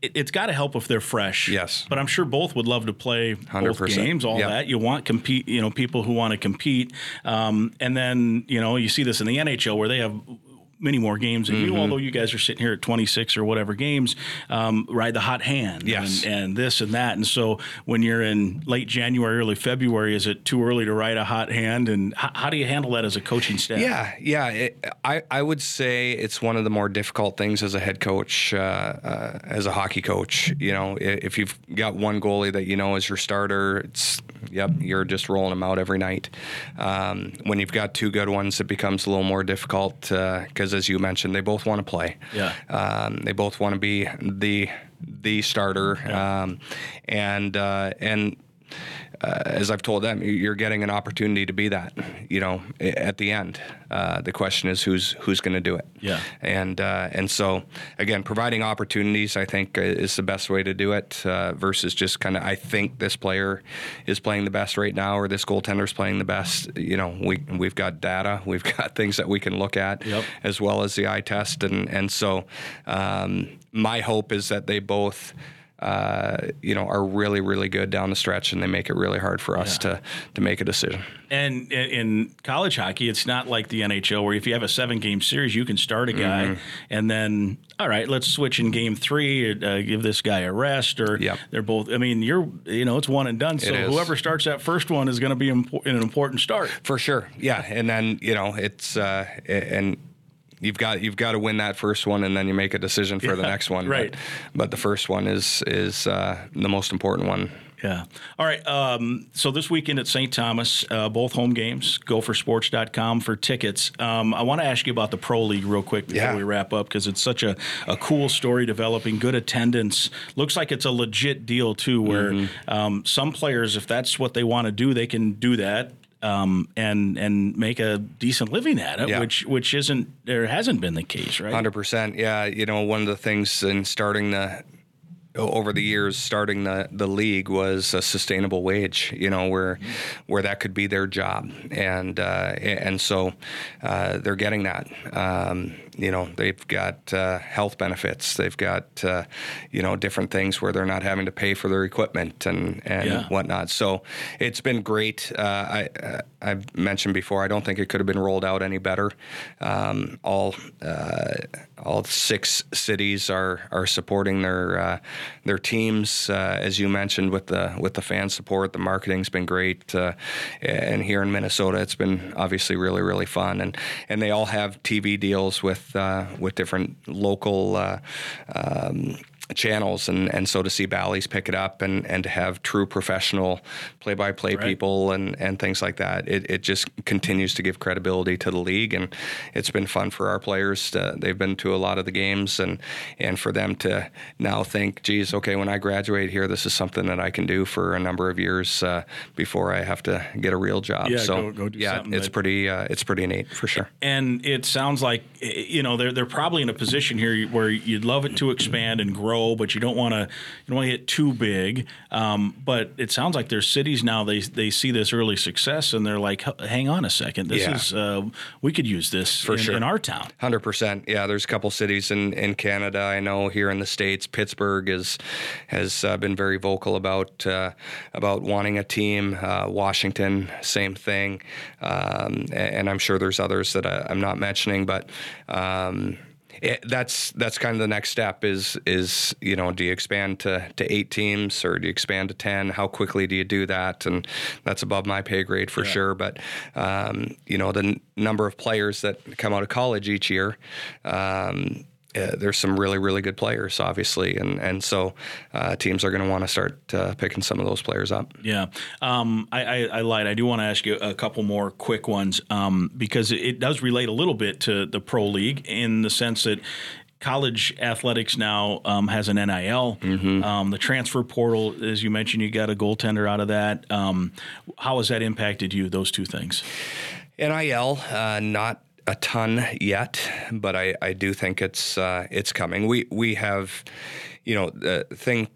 It, has got to help if they're fresh. Yes, but I'm sure both would love to play 100%. both games. All yep. that you want compete. You know, people who want to compete. Um, and then you know you see this in the NHL where they have many more games than mm-hmm. you, although you guys are sitting here at 26 or whatever games, um, ride the hot hand yes. and, and, this and that. And so when you're in late January, early February, is it too early to ride a hot hand? And how, how do you handle that as a coaching staff? Yeah, yeah. It, I, I would say it's one of the more difficult things as a head coach, uh, uh, as a hockey coach. You know, if you've got one goalie that you know is your starter, it's, yep, you're just rolling them out every night. Um, when you've got two good ones, it becomes a little more difficult because uh, because as you mentioned, they both want to play. Yeah. Um, they both want to be the the starter, yeah. um, and uh, and uh, as I've told them, you're getting an opportunity to be that. You know, at the end, uh, the question is who's who's going to do it. Yeah. And uh, and so again, providing opportunities, I think, uh, is the best way to do it. Uh, versus just kind of, I think this player is playing the best right now, or this goaltender is playing the best. You know, we we've got data, we've got things that we can look at, yep. as well as the eye test, and and so um, my hope is that they both uh, you know, are really, really good down the stretch, and they make it really hard for us yeah. to to make a decision. And in college hockey, it's not like the NHL where if you have a seven game series, you can start a guy, mm-hmm. and then all right, let's switch in game three, uh, give this guy a rest, or yep. they're both. I mean, you're you know, it's one and done. So whoever starts that first one is going to be an important start for sure. Yeah, and then you know, it's uh, and you've got you've got to win that first one, and then you make a decision for the next one. right. But, but the first one is is uh, the most important one. Yeah. All right. Um, so this weekend at St. Thomas, uh, both home games, gophersports.com for tickets. Um, I want to ask you about the Pro League real quick before Yeah. we wrap up because it's such a, a cool story developing, good attendance. Looks like it's a legit deal, too, where Mm-hmm. um, some players, if that's what they want to do, they can do that. Um, and and make a decent living at it, Yeah. which which isn't there hasn't been the case, right? Hundred percent. Yeah, you know, one of the things in starting the over the years starting the, the league was a sustainable wage you know where where that could be their job and uh, and so uh, they're getting that um, you know they've got uh, health benefits. They've got uh, you know different things where they're not having to pay for their equipment and and Yeah. whatnot. So it's been great. Uh, I uh, I've mentioned before I don't think it could have been rolled out any better. Um, all uh, all six cities are are supporting their uh, their teams, uh, as you mentioned, with the with the fan support. The marketing's been great, uh, and here in Minnesota, it's been obviously really really fun. And and they all have TV deals with uh, with different local. Uh, um, channels and, and so to see Bally's pick it up and, and to have true professional play by play people and, and things like that. It, it just continues to give credibility to the league and it's been fun for our players to, they've been to a lot of the games and and for them to now think geez okay when I graduate here this is something that I can do for a number of years uh, before I have to get a real job. Yeah, so go- go do yeah something it's that- pretty uh, it's pretty neat for sure. And it sounds like you know they're they're probably in a position here where you'd love it to expand and grow, but you don't want to you don't want to get too big. Um, but it sounds like there's cities now they they see this early success and they're like, hang on a second, this Yeah. is uh, we could use this For in, sure. in our town. Hundred percent. Yeah, there's a couple cities in, in Canada. I know here in the states, Pittsburgh is has uh, been very vocal about uh, about wanting a team. Uh, Washington, same thing. Um, and I'm sure there's others that I, I'm not mentioning, but. Um, it, that's that's kind of the next step is is you know do you expand to, to eight teams or do you expand to ten? How quickly do you do that? And that's above my pay grade for sure. But um, you know the n- number of players that come out of college each year um, uh, there's some really really good players obviously and and so uh, teams are going to want to start uh, picking some of those players up Yeah, um, I, I, I lied. I do want to ask you a couple more quick ones um, because it, does relate a little bit to the pro league in the sense that college athletics now um, has an NIL. Um, the transfer portal, as you mentioned, you got a goaltender out of that. Um, how has that impacted you? Those two things. NIL, uh, not a ton yet, but I, I do think it's uh, it's coming. We we have, you know, the thing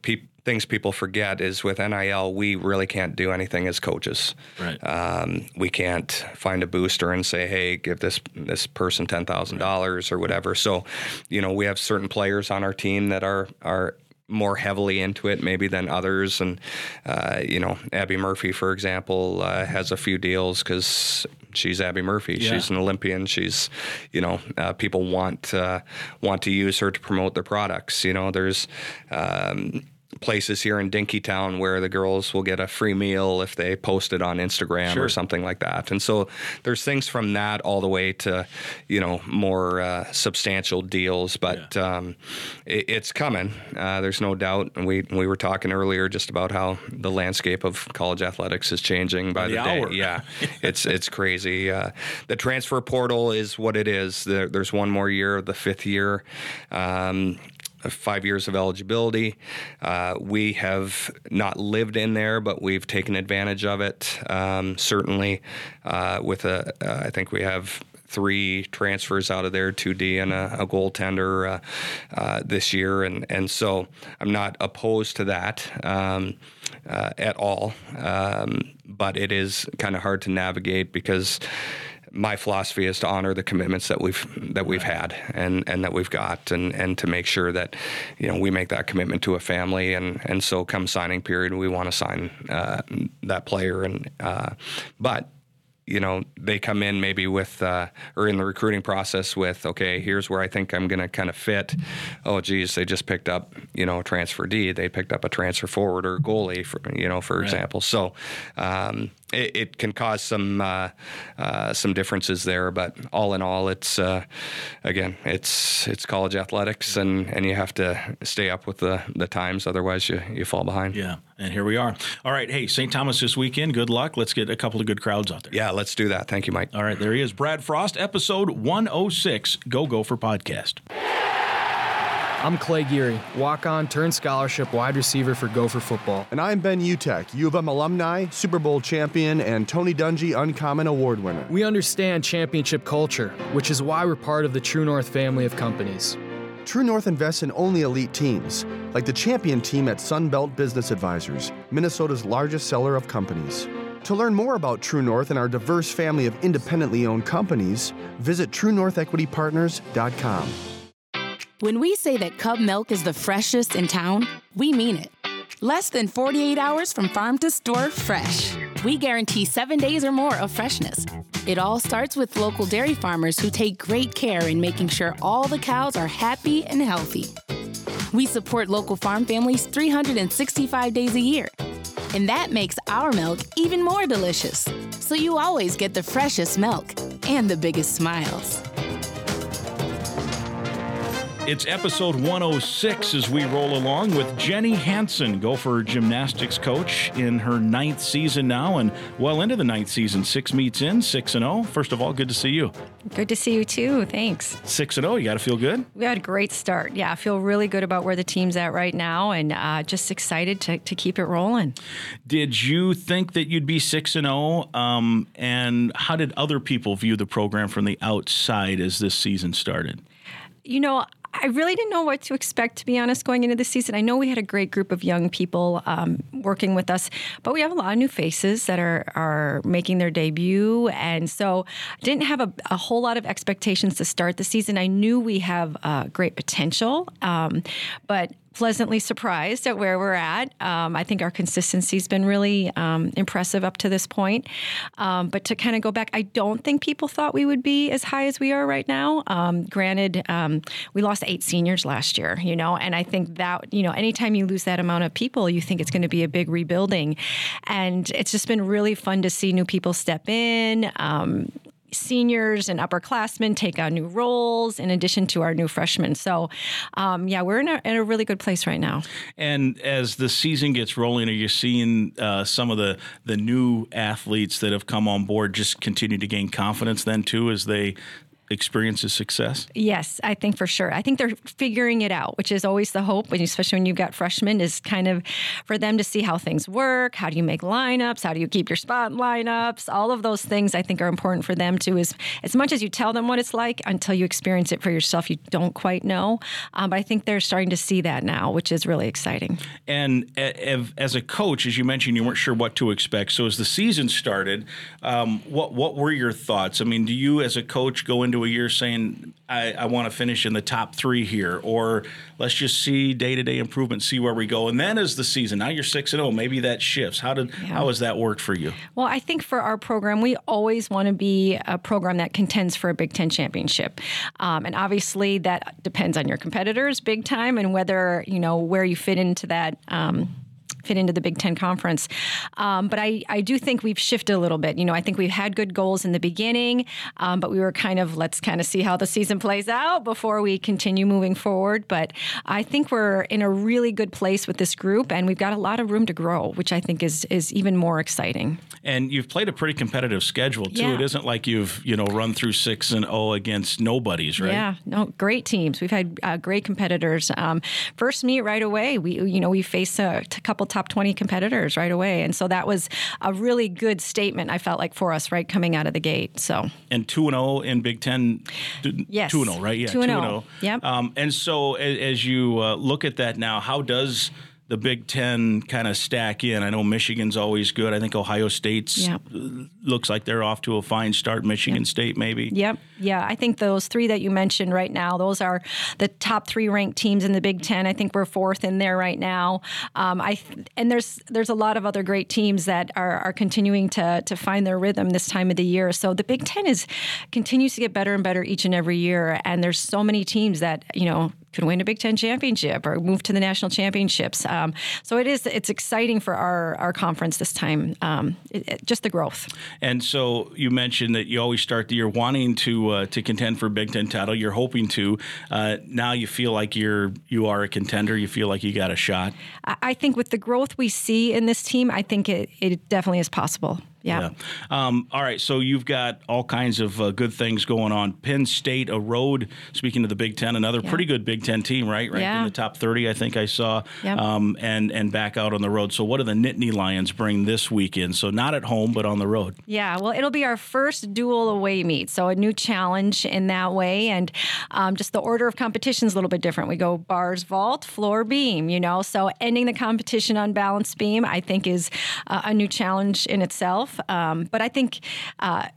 things people forget is with NIL we really can't do anything as coaches. Right. Um, we can't find a booster and say, hey, give this this person ten thousand dollars or whatever. So, you know, we have certain players on our team that are are more heavily into it maybe than others. And uh, you know Abbey Murphy for example uh, has a few deals because she's Abbey Murphy. Yeah. she's an olympian. She's you know uh, people want uh, want to use her to promote their products. You know there's um, places here in Dinkytown where the girls will get a free meal if they post it on Instagram Sure. or something like that. And so there's things from that all the way to, you know, more uh, substantial deals. But um, it, it's coming. Uh, there's no doubt. And we we were talking earlier just about how the landscape of college athletics is changing by the the, day. Yeah, it's it's crazy. Uh, the transfer portal is what it is. There, there's one more year, the fifth year. Um, five years of eligibility. Uh, we have not lived in there, but we've taken advantage of it. Um, certainly, uh, with a, uh, I think we have three transfers out of there, two D and a, a goaltender uh, uh, this year, and and so I'm not opposed to that um, uh, at all. Um, but it is kind of hard to navigate because my philosophy is to honor the commitments that we've that we've had and and that we've got and and to make sure that you know we make that commitment to a family and and so come signing period we want to sign uh, that player and uh, but you know, they come in maybe with, uh, or in the recruiting process with, okay, here's where I think I'm going to kind of fit. Oh, geez, they just picked up, you know, transfer D. They picked up a transfer forward or goalie, for, you know, for right. example. So um, it, it, can cause some uh, uh, some differences there, but all in all, it's uh, again, it's it's college athletics, and, and you have to stay up with the, the times, otherwise you you fall behind. Yeah, and here we are. All right, hey, St. Thomas this weekend. Good luck. Let's get a couple of good crowds out there. Yeah, let's do that. Thank you, Mike. All right, there he is, Brad Frost, episode 106, Go Gopher podcast. I'm Clay Geary, walk on, turn scholarship wide receiver for Gopher football. And I'm Ben Utecht, U of M alumni, Super Bowl champion, and Tony Dungy Uncommon Award winner. We understand championship culture, which is why we're part of the True North family of companies. True North invests in only elite teams, like the champion team at Sunbelt Business Advisors, Minnesota's largest seller of companies. To learn more about True North and our diverse family of independently owned companies, visit TrueNorthEquityPartners.com. When we say that Cub milk is the freshest in town, we mean it. Less than 48 hours from farm to store fresh. We guarantee seven days or more of freshness. It all starts with local dairy farmers who take great care in making sure all the cows are happy and healthy. We support local farm families 365 days a year. And that makes our milk even more delicious. So you always get the freshest milk and the biggest smiles. It's episode 106 as we roll along with Jenny Hansen, Gopher gymnastics coach in her ninth season now and well into the ninth season. Six meets in, 6 and 0. First of all, good to see you. Good to see you too. Thanks. 6 and 0. You got to feel good? We had a great start. Yeah, I feel really good about where the team's at right now and uh, just excited to, to keep it rolling. Did you think that you'd be 6 and 0? Um, and how did other people view the program from the outside as this season started? You know, I really didn't know what to expect, to be honest, going into the season. I know we had a great group of young people um, working with us, but we have a lot of new faces that are are making their debut, and so I didn't have a, a whole lot of expectations to start the season. I knew we have uh, great potential, um, but pleasantly surprised at where we're at. Um, I think our consistency has been really um, impressive up to this point. Um, but to kind of go back, I don't think people thought we would be as high as we are right now. Um, granted, um, we lost eight seniors last year, you know, and I think that, you know, anytime you lose that amount of people, you think it's going to be a big rebuilding. And it's just been really fun to see new people step in um, seniors and upperclassmen take on new roles in addition to our new freshmen. So, um, yeah, we're in a, in a, really good place right now. And as the season gets rolling, are you seeing uh, some of the the new athletes that have come on board just continue to gain confidence then too as they experiences success? Yes, I think for sure. I think they're figuring it out, which is always the hope, especially when you've got freshmen, is kind of for them to see how things work. How do you make lineups? How do you keep your spot lineups? All of those things I think are important for them too. Is as much as you tell them what it's like until you experience it for yourself, you don't quite know. Um, but I think they're starting to see that now, which is really exciting. And as a coach, as you mentioned, you weren't sure what to expect. So as the season started, um, what what were your thoughts? I mean, do you as a coach go into into a year saying I, I want to finish in the top three here, or let's just see day to day improvement, see where we go, and then as the season now you're six and oh, maybe that shifts. How did yeah. how has that worked for you? Well, I think for our program, we always want to be a program that contends for a Big Ten championship, um, and obviously that depends on your competitors big time and whether you know where you fit into that. Um, fit into the Big Ten conference. Um, but I, I do think we've shifted a little bit. You know, I think we've had good goals in the beginning, um, but we were kind of let's kind of see how the season plays out before we continue moving forward. But I think we're in a really good place with this group, and we've got a lot of room to grow, which I think is is even more exciting. And you've played a pretty competitive schedule too. Yeah. It isn't like you've you know run through six and zero oh against nobodies, right? Yeah, no, great teams. We've had uh, great competitors. Um, first meet right away. We you know we faced a, a couple top 20 competitors right away. And so that was a really good statement, I felt like, for us, right, coming out of the gate. So And 2 and 0 in Big Ten. Yes. 2 and 0, right? Yeah, 2 and 0. Yep. Um, and so as, as you uh, look at that now, how does the Big Ten kind of stack in? I know Michigan's always good. I think Ohio State's Yep. looks like they're off to a fine start. Michigan State, maybe. Yep. Yeah. I think those three that you mentioned right now, those are the top three ranked teams in the Big Ten. I think we're fourth in there right now. Um, I and there's there's a lot of other great teams that are, are continuing to to find their rhythm this time of the year. So the Big Ten is continues to get better and better each and every year. And there's so many teams that you know could win a Big Ten championship or move to the national championships. Um, so it is it's exciting for our our conference this time. Um, it, it- just the growth. And so you mentioned that you always start the year wanting to uh, to contend for a Big Ten title. You're hoping to. Uh, now you feel like you're you are a contender. You feel like you got a shot. I I think with the growth we see in this team, I think it, it definitely is possible. Yeah. Yeah. Um, all right. So you've got all kinds of uh, good things going on. Penn State, a road. Speaking of the Big Ten, another Yeah. pretty good Big Ten team, right? Ranked in the top thirty, I think I saw. Yep. Um, and and back out on the road. So what do the Nittany Lions bring this weekend? So not at home, but on the road. Yeah, well, it'll be our first dual away meet, so a new challenge in that way, and um, just the order of competition is a little bit different. We go bars, vault, floor, beam. You know, so ending the competition on balance beam, I think, is uh, a new challenge in itself. Um, but I think. Uh,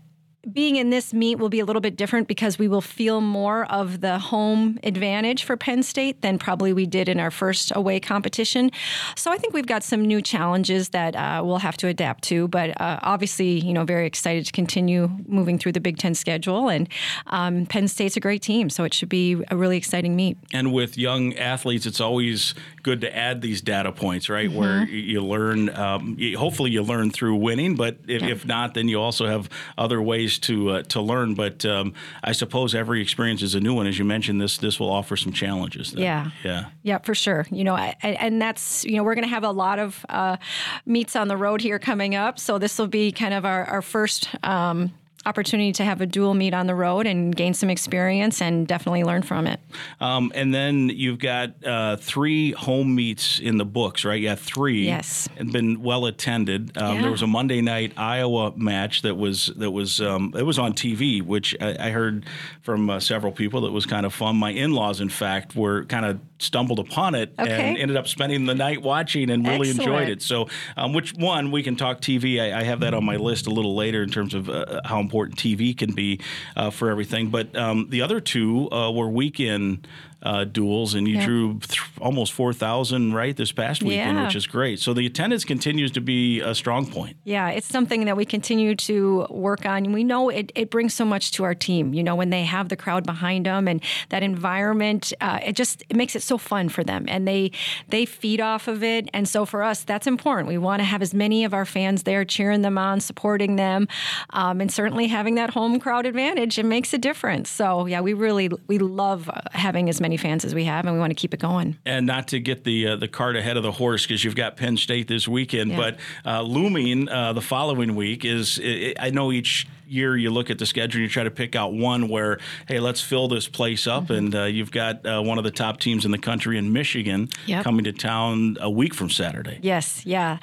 being in this meet will be a little bit different because we will feel more of the home advantage for Penn State than probably we did in our first away competition. So I think we've got some new challenges that uh, we'll have to adapt to. But uh, obviously, you know, very excited to continue moving through the Big Ten schedule. And um, Penn State's a great team, so it should be a really exciting meet. And with young athletes, it's always good to add these data points, right? Where Mm-hmm. y- you learn. Um, hopefully, you learn through winning, but if, if not, then you also have other ways to uh, to learn. But um, I suppose every experience is a new one. As you mentioned, this this will offer some challenges. then. Yeah. yeah. Yeah, for sure. You know, I- and that's you know we're going to have a lot of uh, meets on the road here coming up. So this will be kind of our, our first um, opportunity to have a dual meet on the road and gain some experience and definitely learn from it. Um, and then you've got uh, three home meets in the books, right? Yeah, three. Yes. and been well attended. Um, Yeah. There was a Monday night Iowa match that was that was um, it was on TV, which I, I heard from uh, several people that was kind of fun. My in-laws, in fact, were kind of stumbled upon it Okay. and ended up spending the night watching and really enjoyed it. So, um, which one we can talk TV? I, I have that on my list a little later in terms of uh, how important TV can be uh, for everything. But um, the other two uh, were weekend uh, duels, and you Yeah. drew th- almost four thousand right this past weekend, Yeah. which is great. So the attendance continues to be a strong point. Yeah, it's something that we continue to work on. We know it, it brings so much to our team. You know, when they have the crowd behind them and that environment, uh, it just it makes it so fun for them, and they they feed off of it. And so for us, that's important. We want to have as many of our fans there, cheering them on, supporting them, um, and certainly having that home crowd advantage. It makes a difference. So yeah, we really we love having as many fans as we have, and we want to keep it going. And not to get the uh, the cart ahead of the horse because you've got Penn State this weekend, Yeah. but uh, looming uh, the following week is I know each year you look at the schedule and you try to pick out one where hey let's fill this place up Mm-hmm. and uh, you've got uh, one of the top teams in the country in Michigan Yep. coming to town a week from Saturday. Yes, yeah.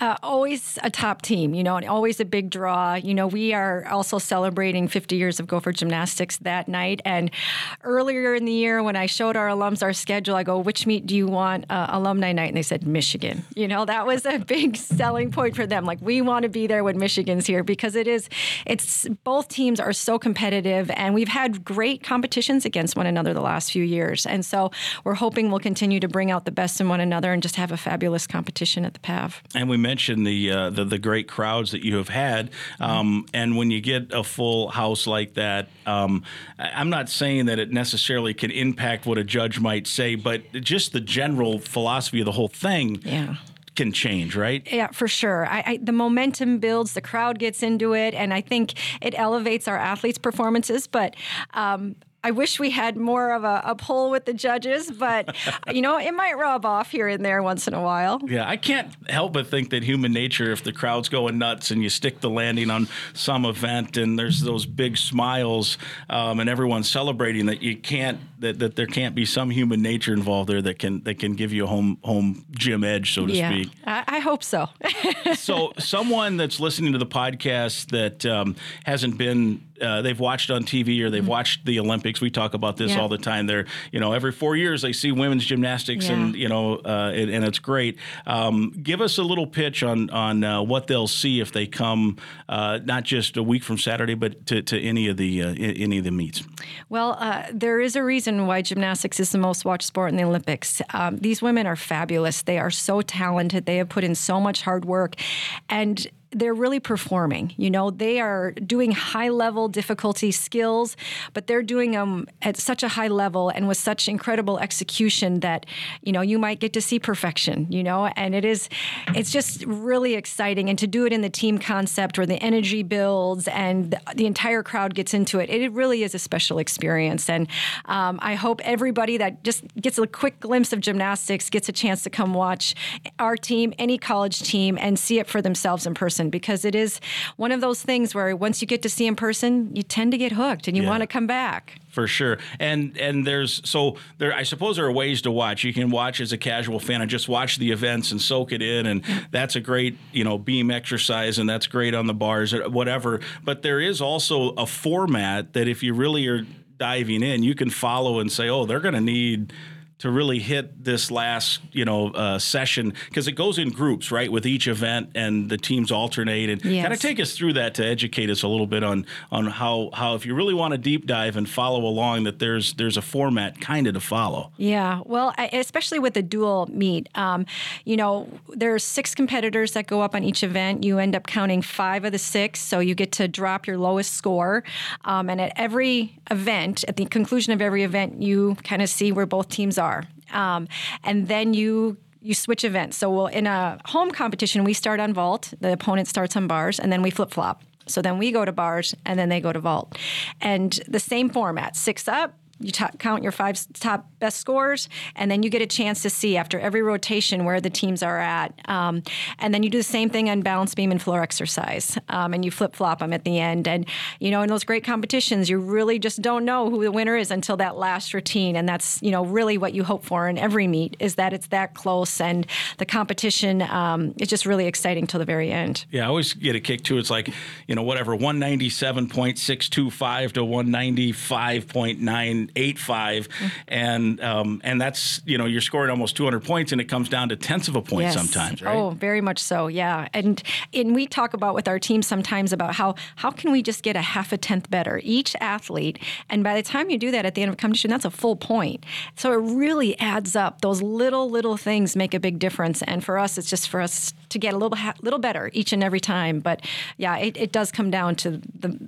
Uh, always a top team, you know, and always a big draw. You know, we are also celebrating 50 years of Gopher Gymnastics that night. And earlier in the year, when I showed our alums our schedule, I go, which meet do you want uh, alumni night? And they said, Michigan. You know, that was a big selling point for them. Like, we want to be there when Michigan's here because it is, it's both teams are so competitive and we've had great competitions against one another the last few years. And so we're hoping we'll continue to bring out the best in one another and just have a fabulous competition at the PAV. And we mentioned the, uh, the the great crowds that you have had, um, and when you get a full house like that, um, I'm not saying that it necessarily can impact what a judge might say, but just the general philosophy of the whole thing Yeah. Can change, right? Yeah, for sure. I, I, the momentum builds, the crowd gets into it, and I think it elevates our athletes' performances. But um, I wish we had more of a, a pull with the judges, but you know, it might rub off here and there once in a while. Yeah, I can't help but think that human nature, if the crowd's going nuts and you stick the landing on some event and there's those big smiles um, and everyone's celebrating, that you can't that, that there can't be some human nature involved there that can that can give you a home home gym edge, so to yeah, speak. I, I hope so. so someone that's listening to the podcast that um, hasn't been uh, they've watched on TV or they've mm-hmm. watched the Olympics. We talk about this yeah. all the time. They're you know every four years they see women's gymnastics yeah. and you know uh, and, and, it's great. Um, give us a little pitch on on uh, what they'll see if they come uh, not just a week from Saturday, but to, to any of the uh, any of the meets. Well, uh, there is a reason why gymnastics is the most watched sport in the Olympics. Um, these women are fabulous. They are so talented. They have put in so much hard work, and they're really performing. You know, they are doing high level difficulty skills, but they're doing them at such a high level and with such incredible execution that, you know, you might get to see perfection, you know, and it is, it's just really exciting. And to do it in the team concept where the energy builds and the entire crowd gets into it, it really is a special experience. And um, I hope everybody that just gets a quick glimpse of gymnastics gets a chance to come watch our team, any college team, and see it for themselves in person person because it is one of those things where once you get to see in person, you tend to get hooked and you yeah. want to come back. For sure, and and there's so there. I suppose there are ways to watch. You can watch as a casual fan and just watch the events and soak it in, and mm. that's a great you know beam exercise, and that's great on the bars or whatever. But there is also a format that if you really are diving in, you can follow and say, oh, they're going to need to really hit this last you know uh, session because it goes in groups right with each event and the teams alternate. And yes. kind of take us through that to educate us a little bit on on how how if you really want to deep dive and follow along that there's there's a format kind of to follow. Yeah well especially with the dual meet um, you know there's six competitors that go up on each event. You end up counting five of the six so you get to drop your lowest score um, and at every event at the conclusion of every event you kind of see where both teams are are. Um, and then you you switch events. So we'll, in a home competition, we start on vault, the opponent starts on bars, and then we flip flop. So then we go to bars, and then they go to vault. And the same format six up, you t- count your five top best scores, and then you get a chance to see after every rotation where the teams are at. Um, and then you do the same thing on balance beam and floor exercise, um, and you flip flop them at the end. And you know, in those great competitions, you really just don't know who the winner is until that last routine, and that's you know really what you hope for in every meet is that it's that close, and the competition um, is just really exciting till the very end. Yeah, I always get a kick too. It's like you know whatever one ninety seven point six two five to one ninety five point nine eight five, mm-hmm. And um, and that's you know you're scoring almost 200 points, and it comes down to tenths of a point yes. sometimes, right? Oh, very much so, yeah. And and we talk about with our team sometimes about how how can we just get a half a tenth better each athlete, and by the time you do that at the end of a competition, that's a full point. So it really adds up. Those little little things make a big difference, and for us, it's just for us to get a little little better each and every time. But yeah, it, it does come down to the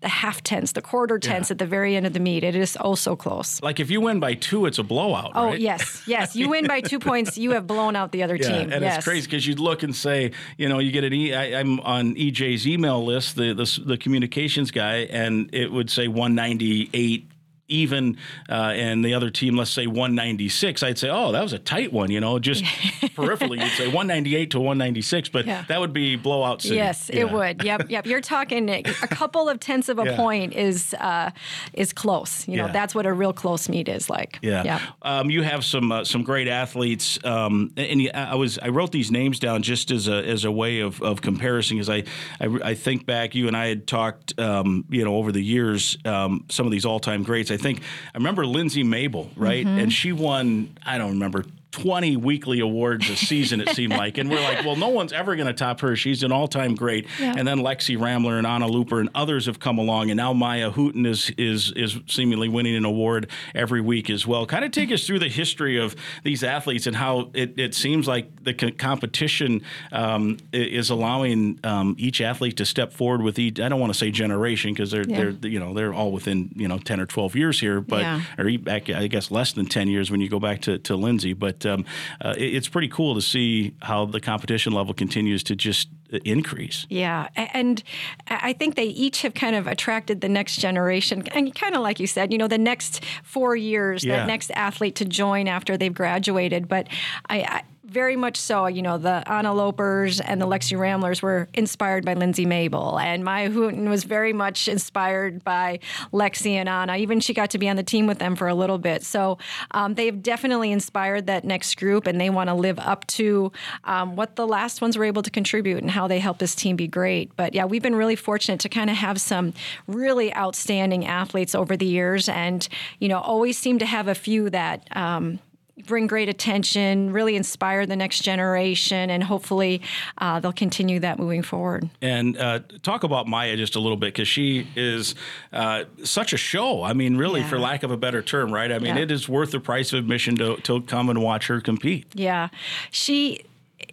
the half tenths, the quarter tenths yeah. at the very end of the meet. It is oh so close. Like if you win by two, it's a blowout. Oh right? yes, yes. You win by two points, you have blown out the other yeah, team. And yes. it's crazy because you'd look and say, you know, you get an e. I, I'm on EJ's email list, the, the the communications guy, and it would say 198 even uh, and the other team, let's say 196, I'd say, oh, that was a tight one. You know, just peripherally, you'd say 198 to 196, but yeah. that would be blowout city. Yes, yeah. it would. Yep, yep. You're talking a couple of tenths of a yeah. point is uh, is close. You know, that's what a real close meet is like. Yeah. yeah. Um, you have some uh, some great athletes, um, and I was I wrote these names down just as a as a way of, of comparison, because I, I, I think back, you and I had talked, um, you know, over the years, um, some of these all time greats. I think I remember Lindsay Mable, right? Mm-hmm. And she won, I don't remember, 20 weekly awards a season, it seemed like. And we're like, well, no one's ever going to top her. She's an all time great. Yeah. And then Lexi Ramler and Ona Loper and others have come along. And now Mya Hooten is, is, is seemingly winning an award every week as well. Kind of take us through the history of these athletes and how it, it seems like the competition um, is allowing um, each athlete to step forward with each, I don't want to say generation because they're, yeah. they're, you know, they're all within, you know, 10 or 12 years here, but, yeah. or back, I guess less than 10 years when you go back to, to Lindsay. But um, uh, it, it's pretty cool to see how the competition level continues to just uh, increase. Yeah, and I think they each have kind of attracted the next generation, and kind of like you said, you know, the next four years, yeah. that next athlete to join after they've graduated. But I, I very much so. You know, the Ona Lopers and the Lexi Ramlers were inspired by Lindsay Mable, and Mya Hooten was very much inspired by Lexi and Anna. Even she got to be on the team with them for a little bit. So um, they've definitely inspired that next group, and they want to live up to um, what the last ones were able to contribute and how they helped this team be great. But yeah, we've been really fortunate to kind of have some really outstanding athletes over the years, and you know, always seem to have a few that. Um, bring great attention, really inspire the next generation, and hopefully uh, they'll continue that moving forward. And uh, talk about Mya just a little bit because she is uh, such a show. I mean, really, Yeah. for lack of a better term, right? I mean, Yeah. it is worth the price of admission to, to come and watch her compete. Yeah, she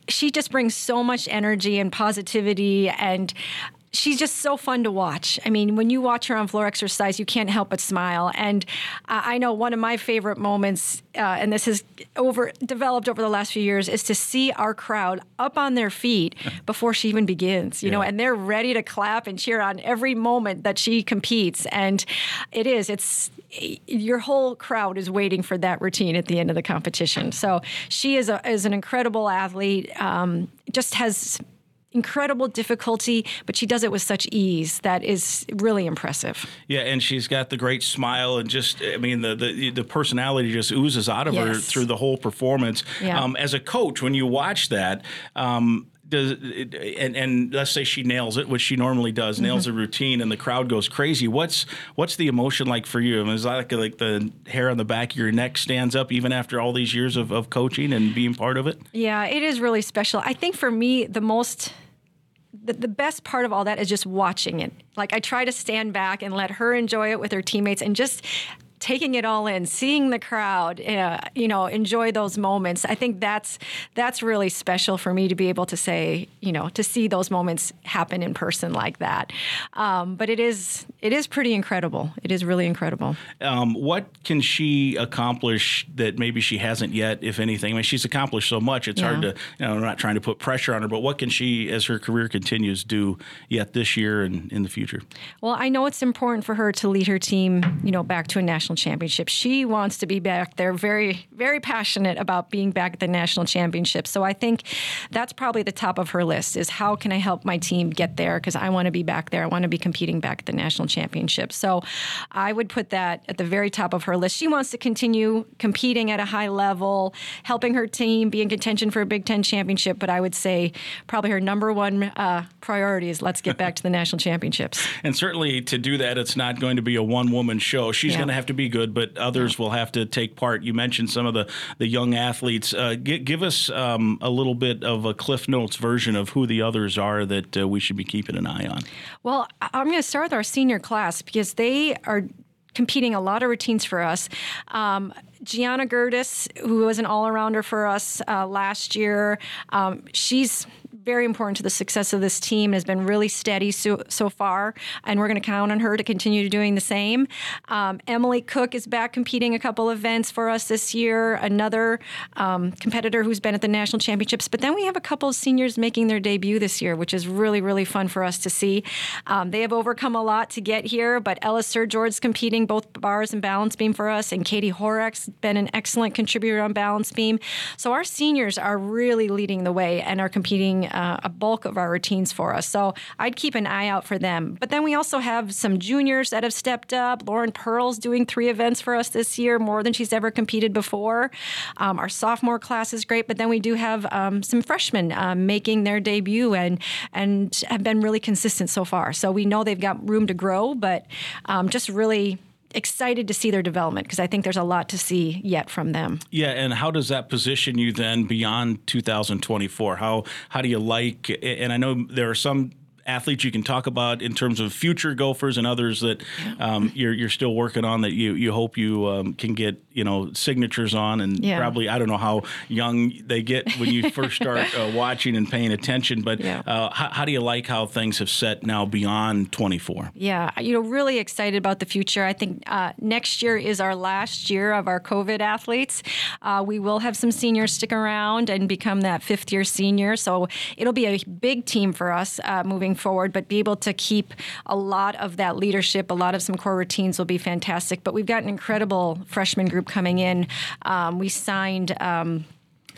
she just brings so much energy and positivity and. She's just so fun to watch. I mean, when you watch her on floor exercise, you can't help but smile. And uh, I know one of my favorite moments, uh, and this has over developed over the last few years, is to see our crowd up on their feet before she even begins. You know, and they're ready to clap and cheer on every moment that she competes. And it is, it's your whole crowd is waiting for that routine at the end of the competition. So she is a, is an incredible athlete. Um, just has incredible difficulty, but she does it with such ease that is really impressive. Yeah, and she's got the great smile and just, I mean, the the, the personality just oozes out of her through the whole performance. Yeah. Um, as a coach, when you watch that, um, does it, and, and let's say she nails it, which she normally does, nails Mm-hmm. a routine, and the crowd goes crazy. What's what's the emotion like for you? I mean, is that like like the hair on the back of your neck stands up even after all these years of, of coaching and being part of it? Yeah, it is really special. I think for me, the most the, the best part of all that is just watching it. Like I try to stand back and let her enjoy it with her teammates and just taking it all in, seeing the crowd, uh, you know, enjoy those moments. I think that's that's really special for me to be able to say, you know, to see those moments happen in person like that. Um, but it is it is pretty incredible. It is really incredible. um, what can she accomplish that maybe she hasn't yet, if anything? I mean, she's accomplished so much. It's hard to, you know, I'm not trying to put pressure on her, but what can she, as her career continues, do yet this year and in the future? Well, I know it's important for her to lead her team, you know, back to a national championship. She wants to be back there, very, very passionate about being back at the national championship. So I think that's probably the top of her list is how can I help my team get there? Because I want to be back there. I want to be competing back at the national championship. So I would put that at the very top of her list. She wants to continue competing at a high level, helping her team be in contention for a Big Ten championship. But I would say probably her number one uh, priority is let's get back to the national championships. And certainly to do that, it's not going to be a one woman show. She's Yeah. going to have to be good, but others will have to take part. You mentioned some of the, the young athletes. Uh, gi- give us um, a little bit of a Cliff Notes version of who the others are that uh, we should be keeping an eye on. Well, I'm going to start with our senior class because they are competing a lot of routines for us. Um, Gianna Gertis, who was an all-arounder for us uh, last year, um, she's very important to the success of this team and has been really steady so, so far, and we're going to count on her to continue to doing the same. Um, Emily Cook is back competing a couple events for us this year, another um, competitor who's been at the national championships. But then we have a couple of seniors making their debut this year, which is really, really fun for us to see. Um, they have overcome a lot to get here, but Ella Sir George's competing both bars and balance beam for us, and Katie Horak's been an excellent contributor on balance beam. So our seniors are really leading the way and are competing uh, a bulk of our routines for us. So I'd keep an eye out for them. But then we also have some juniors that have stepped up. Lauren Pearl's doing three events for us this year, more than she's ever competed before. Um, our sophomore class is great, but then we do have um, some freshmen um, making their debut and and have been really consistent so far. So we know they've got room to grow, but um, just really excited to see their development because I think there's a lot to see yet from them. Yeah, and how does that position you then beyond 2024? How how do you like? And I know there are some athletes you can talk about in terms of future Gophers and others that um, you're you're still working on that you you hope you um, can get you know signatures on and Yeah. probably I don't know how young they get when you first start uh, watching and paying attention, but Yeah. uh, how, how do you like how things have set now beyond 24? Yeah, you know, really excited about the future. I think uh, next year is our last year of our COVID athletes. Uh, we will have some seniors stick around and become that fifth year senior. So it'll be a big team for us uh, moving forward, but be able to keep a lot of that leadership, a lot of some core routines will be fantastic. But we've got an incredible freshman group coming in. Um, we signed. Um,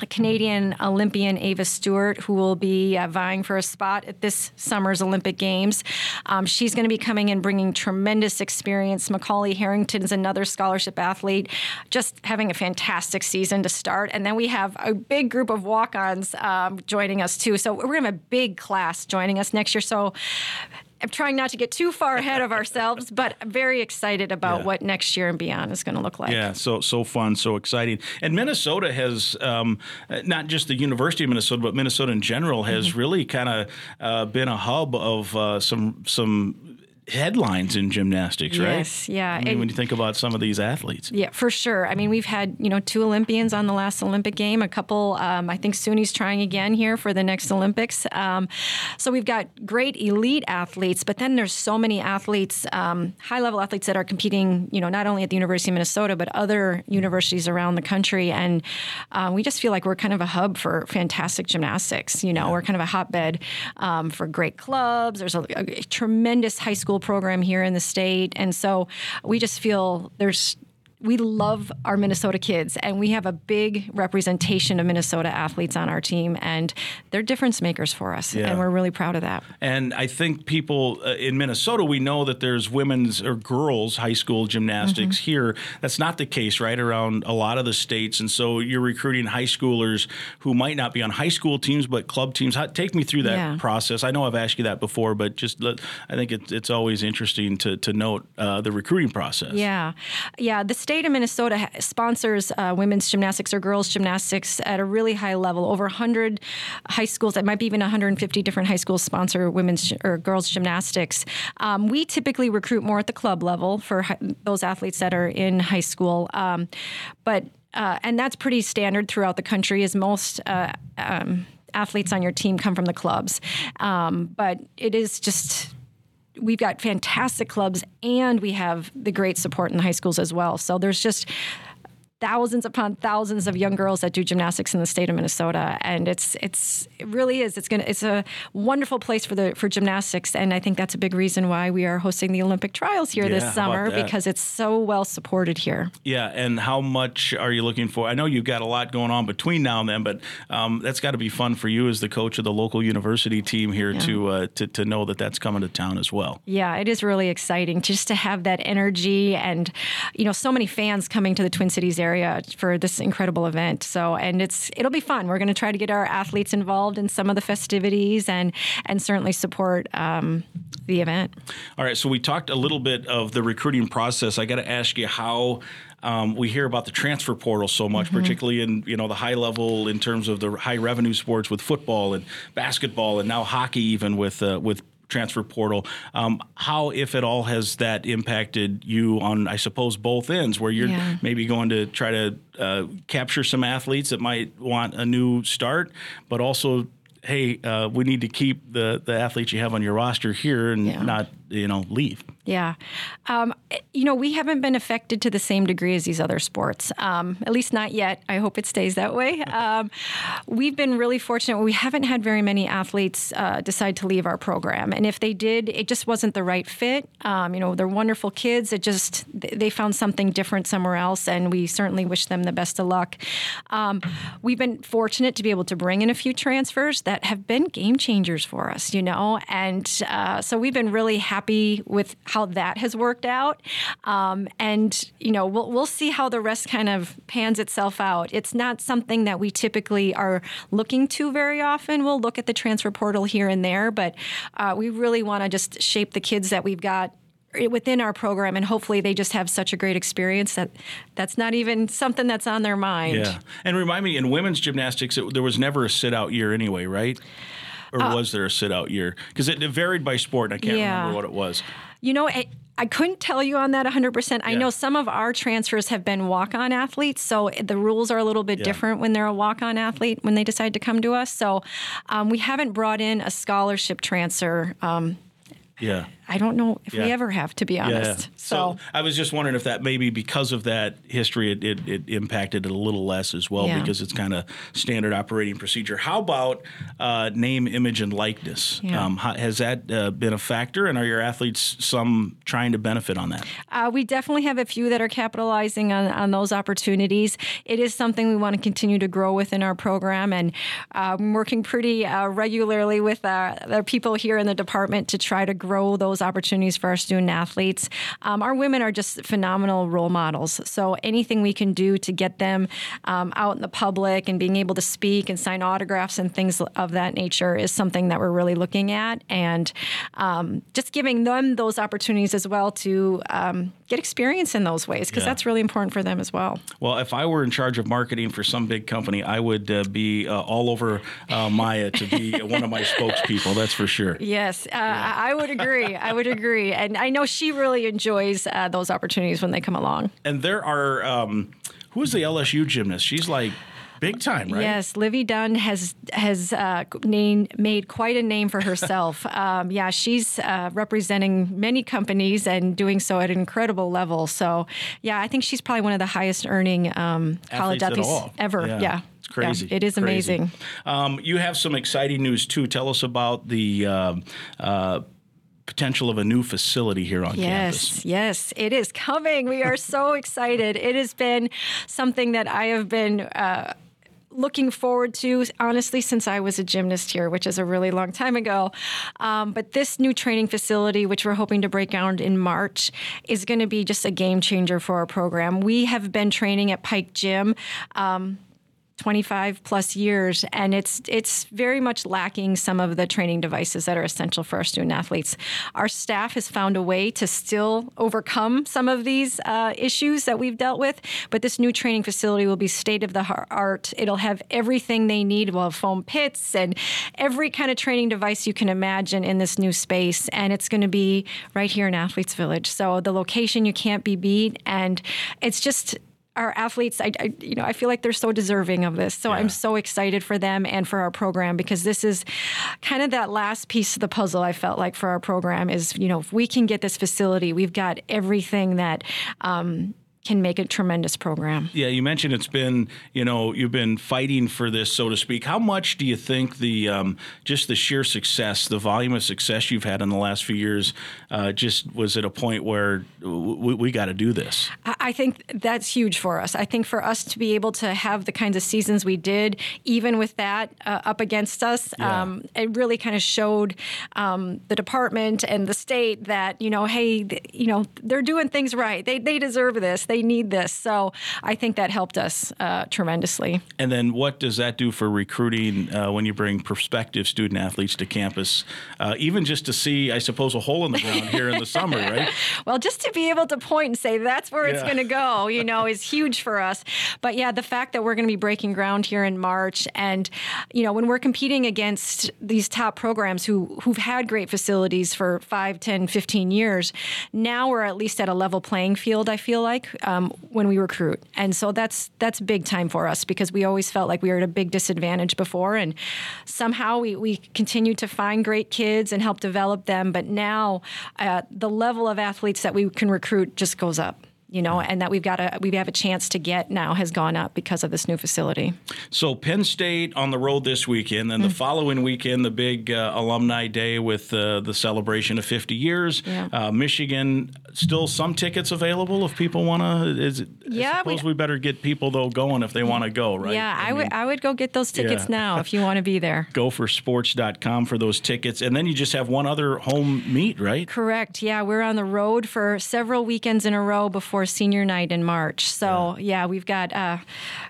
Canadian Olympian Ava Stewart, who will be uh, vying for a spot at this summer's Olympic Games. Um, she's going to be coming in bringing tremendous experience. Macaulay Harrington's another scholarship athlete, just having a fantastic season to start. And then we have a big group of walk ons um, joining us too. So we're going to have a big class joining us next year. So I'm trying not to get too far ahead of ourselves, but I'm very excited about Yeah. what next year and beyond is going to look like. Yeah, so so fun, so exciting. And Minnesota has um, not just the University of Minnesota, but Minnesota in general has Mm-hmm. really kind of uh, been a hub of uh, some some headlines in gymnastics, right? Yes, yeah. I mean, And- when you think about some of these athletes. Yeah, for sure. I mean, we've had you know two Olympians on the last Olympic game. A couple. Um, I think Suni's trying again here for the next Olympics. Um, so we've got great elite athletes, but then there's so many athletes, um, high level athletes that are competing. You know, not only at the University of Minnesota, but other universities around the country, and uh, we just feel like we're kind of a hub for fantastic gymnastics. You know, we're kind of a hotbed um, for great clubs. There's a, a tremendous high school program here in the state, and so we just feel there's we love our Minnesota kids, and we have a big representation of Minnesota athletes on our team, and they're difference makers for us, Yeah. and we're really proud of that. And I think people uh, in Minnesota, we know that there's women's or girls high school gymnastics Mm-hmm. here. That's not the case, right, around a lot of the states. And so you're recruiting high schoolers who might not be on high school teams, but club teams. How, take me through that Yeah. process. I know I've asked you that before, but just let, I think it's, it's always interesting to, to note uh, the recruiting process. Yeah, yeah. The state of Minnesota sponsors uh, women's gymnastics or girls gymnastics at a really high level. Over 100 high schools, that might be even 150 different high schools sponsor women's or girls gymnastics. Um, we typically recruit more at the club level for hi- those athletes that are in high school, um, but uh, and that's pretty standard throughout the country. Is most uh, um, athletes on your team come from the clubs, um, but it is just we've got fantastic clubs and we have the great support in the high schools as well. So there's just thousands upon thousands of young girls that do gymnastics in the state of Minnesota, and it's it's it really is. It's gonna it's a wonderful place for the for gymnastics, and I think that's a big reason why we are hosting the Olympic trials here Yeah, this summer because it's so well supported here. Yeah, and how much are you looking for? I know you've got a lot going on between now and then, but um, that's got to be fun for you as the coach of the local university team here to, uh, to to know that that's coming to town as well. Yeah, it is really exciting just to have that energy and you know so many fans coming to the Twin Cities area for this incredible event. So and it's it'll be fun. We're going to try to get our athletes involved in some of the festivities and and certainly support um, the event. All right, so we talked a little bit of the recruiting process. I got to ask you how. Um, we hear about the transfer portal so much, particularly in you know the high level in terms of the high revenue sports with football and basketball and now hockey even with uh, with transfer portal. Um, how, if at all, has that impacted you on I suppose both ends, where you're Yeah. maybe going to try to uh, capture some athletes that might want a new start, but also. Hey, uh, we need to keep the, the athletes you have on your roster here and Yeah. not, you know, leave. Yeah. Um, you know, we haven't been affected to the same degree as these other sports, um, at least not yet. I hope it stays that way. Um, we've been really fortunate. We haven't had very many athletes uh, decide to leave our program. And if they did, it just wasn't the right fit. Um, you know, they're wonderful kids. It just, they found something different somewhere else. And we certainly wish them the best of luck. Um, we've been fortunate to be able to bring in a few transfers that have been game changers for us, you know. And uh, so we've been really happy with how that has worked out. Um, and, you know, we'll, we'll see how the rest kind of pans itself out. It's not something that we typically are looking to very often. We'll look at the transfer portal here and there, but uh, we really want to just shape the kids that we've got within our program and hopefully they just have such a great experience that that's not even something that's on their mind Yeah. And remind me, in women's gymnastics, it, there was never a sit out year anyway, right? Or was there a sit out year? Because it, it varied by sport, and I can't Uh, Yeah. remember what it was. You know, I, I couldn't tell you on that 100%. I Yeah. know some of our transfers have been walk on athletes, so the rules are a little bit Yeah. different when they're a walk on athlete when they decide to come to us. So um, we haven't brought in a scholarship transfer. Um, Yeah. I don't know if Yeah. we ever have, to be honest. So, I was just wondering if that maybe because of that history, it, it, it impacted it a little less as well Yeah. because it's kind of standard operating procedure. How about uh, name, image, and likeness? Yeah. Um, how, has that uh, been a factor, and are your athletes some trying to benefit on that? Uh, we definitely have a few that are capitalizing on, on those opportunities. It is something we want to continue to grow within our program, and uh, I'm working pretty uh, regularly with uh, the people here in the department to try to grow those opportunities for our student athletes. Um, our women are just phenomenal role models, so anything we can do to get them um, out in the public and being able to speak and sign autographs and things of that nature is something that we're really looking at, and um, just giving them those opportunities as well to um, get experience in those ways because Yeah. that's really important for them as well. Well, if I were in charge of marketing for some big company, I would uh, be uh, all over uh, Mya to be one of my spokespeople. That's for sure. Yes, uh, I would agree. I would agree, and I know she really enjoys uh, those opportunities when they come along. And there are um, who is the LSU gymnast? She's like big time, right? Yes, Livvy Dunne has has uh, name, made quite a name for herself. um, yeah, she's uh, representing many companies and doing so at an incredible level. So, yeah, I think she's probably one of the highest earning um, college Athletes at ever. Yeah. Yeah, It's crazy. Yeah, it is Crazy. amazing. Um, you have some exciting news too. Tell us about the um uh, potential of a new facility here on Yes, campus. yes, it is coming. We are so excited. It has been something that I have been. Uh, Looking forward to, honestly, since I was a gymnast here, which is a really long time ago. Um, but this new training facility, which we're hoping to break ground in March, is going to be just a game changer for our program. We have been training at Peik Gym. Um, 25 plus years and it's it's very much lacking some of the training devices that are essential for our student athletes. Our staff has found a way to still overcome some of these uh, issues that we've dealt with but this new training facility will be state of the art it'll have everything they need we'll have foam pits and every kind of training device you can imagine in this new space and it's going to be right here in athletes village. So the location you can't be beat and it's just our athletes, I, I, you know, I feel like they're so deserving of this. So I'm so excited for them and for our program because this is kind of that last piece of the puzzle. I felt like for our program is, you know, if we can get this facility, we've got everything that um, can make a tremendous program. Yeah, you mentioned it's been, you know, you've been fighting for this, so to speak. How much do you think the um, just the sheer success, the volume of success you've had in the last few years, uh, just was at a point where w- we got to do this? I I think that's huge for us. I think for us to be able to have the kinds of seasons we did, even with that uh, up against us, Yeah. um, it really kind of showed um, the department and the state that you know, hey, you know, they're doing things right. They they deserve this. They need this. So I think that helped us uh, tremendously. And then what does that do for recruiting uh, when you bring prospective student athletes to campus? Uh, even just to see, I suppose, a hole in the ground here in the summer, right? Well, just to be able to point and say that's where it's going to go, you know, is huge for us. But yeah, the fact that we're going to be breaking ground here in March, and you know, when we're competing against these top programs who who've had great facilities for 5, 10, 15 years, now we're at least at a level playing field. I feel like um, when we recruit, and so that's that's big time for us because we always felt like we were at a big disadvantage before, and somehow we we continue to find great kids and help develop them. But now uh, the level of athletes that we can recruit just goes up. You know, and that we've got a we have a chance to get now has gone up because of this new facility. So Penn State on the road this weekend, then the following weekend, the big uh, alumni day with uh, the celebration of 50 years. Yeah. Uh, Michigan, still some tickets available if people want to. Is? Yeah, I suppose we, better get people though going if they want to go, right? Yeah, I, mean, would I would go get those tickets Yeah. now if you want to be there. Gophersports.com for those tickets, and then you just have one other home meet, right? Correct. Yeah, we're on the road for several weekends in a row before senior night in March. So yeah, we've got uh,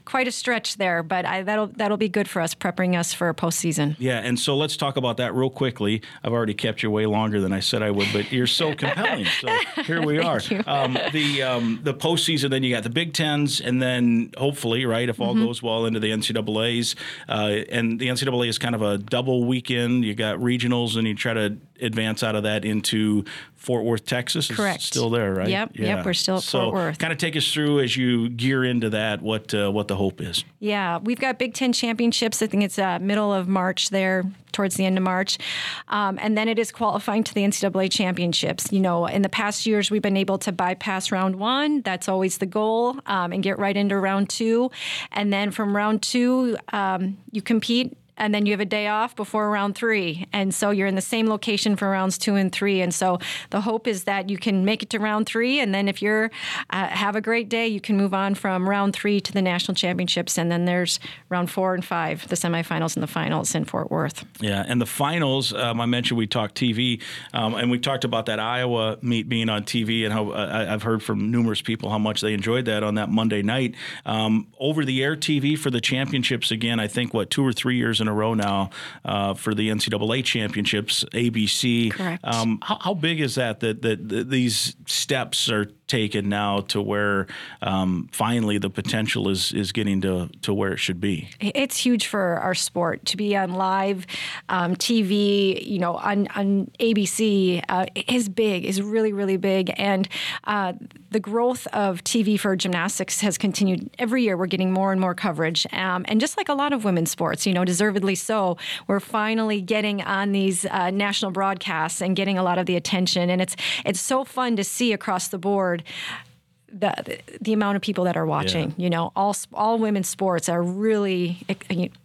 quite a stretch there, but I, that'll that'll be good for us, prepping us for postseason. Yeah, and so let's talk about that real quickly. I've already kept you way longer than I said I would, but you're so compelling. So here we are. Um, the um, the postseason, then you got the Big Tens, and then hopefully, right, if all Mm-hmm. goes well, into the NCAA's. Uh, and the NCAA is kind of a double weekend. You got regionals, and you try to advance out of that into Fort Worth, Texas. Is Correct. Still there, right? Yep, yep, we're still at So So, Worth. kind of take us through as you gear into that what uh, what the hope is. Yeah, we've got Big Ten championships. I think it's uh, middle of March there, towards the end of March, um, and then it is qualifying to the NCAA championships. You know, in the past years, we've been able to bypass round one. That's always the goal, um, and get right into round two, and then from round two, um, you compete and then you have a day off before round three. And so you're in the same location for rounds two and three. And so the hope is that you can make it to round three, and then if you're uh, have a great day, you can move on from round three to the national championships, and then there's round four and five, the semifinals and the finals in Fort Worth. Yeah, and the finals. Um, I mentioned we talked TV, um, and we talked about that Iowa meet being on TV, and how uh, I've heard from numerous people how much they enjoyed that on that Monday night. Um, over the air TV for the championships again. I think what two or three years in a row now uh, for the NCAA championships, ABC. Correct. Um, how, how, big is that, that that, that these steps are taken now to where um, finally the potential is is getting to to where it should be. It's huge for our sport to be on live um, TV. You know, on on ABC uh, is big, is really really big, and uh, the growth of TV for gymnastics has continued every year. We're getting more and more coverage, um, and just like a lot of women's sports, you know, deservedly so, we're finally getting on these uh, national broadcasts and getting a lot of the attention, and it's it's so fun to see across the board the the amount of people that are watching. Yeah. You know, all all women's sports are really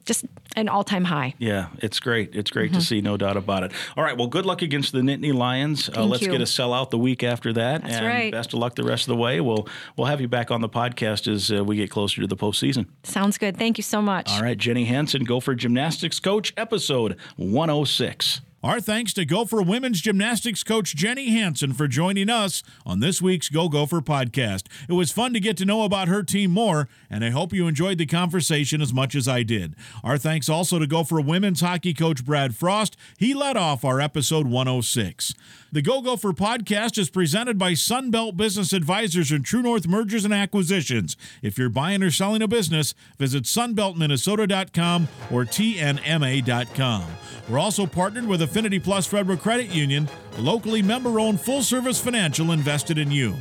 just an all time high. Yeah, it's great. It's great mm-hmm. to see, no doubt about it. All right, well, good luck against the Nittany Lions. Uh, let's you. get a sellout the week after that, That's and right. best of luck the rest of the way. We'll we'll have you back on the podcast as uh, we get closer to the postseason. Sounds good. Thank you so much. All right, Jenny Hansen, Gopher Gymnastics Coach, episode 106. Our thanks to Gopher women's gymnastics coach Jenny Hansen for joining us on this week's Go Gopher podcast. It was fun to get to know about her team more, and I hope you enjoyed the conversation as much as I did. Our thanks also to Gopher women's hockey coach Brad Frost. He led off our episode 106. The Go Gopher podcast is presented by Sunbelt Business Advisors and True North Mergers and Acquisitions. If you're buying or selling a business, visit sunbeltminnesota.com or tnma.com. We're also partnered with Affinity Plus Federal Credit Union, a locally member-owned full-service financial invested in you.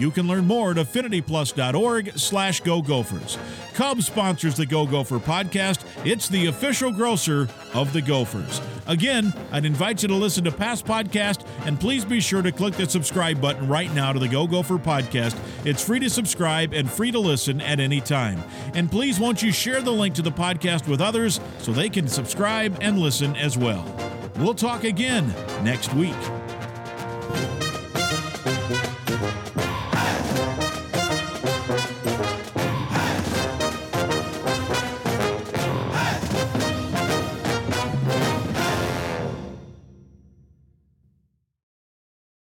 You can learn more at affinityplus.org slash go gophers. Cubs sponsors the Go Gopher podcast. It's the official grocer of the Gophers. Again, I'd invite you to listen to past podcasts, and please be sure to click the subscribe button right now to the Go Gopher podcast. It's free to subscribe and free to listen at any time. And please won't you share the link to the podcast with others so they can subscribe and listen as well. We'll talk again next week.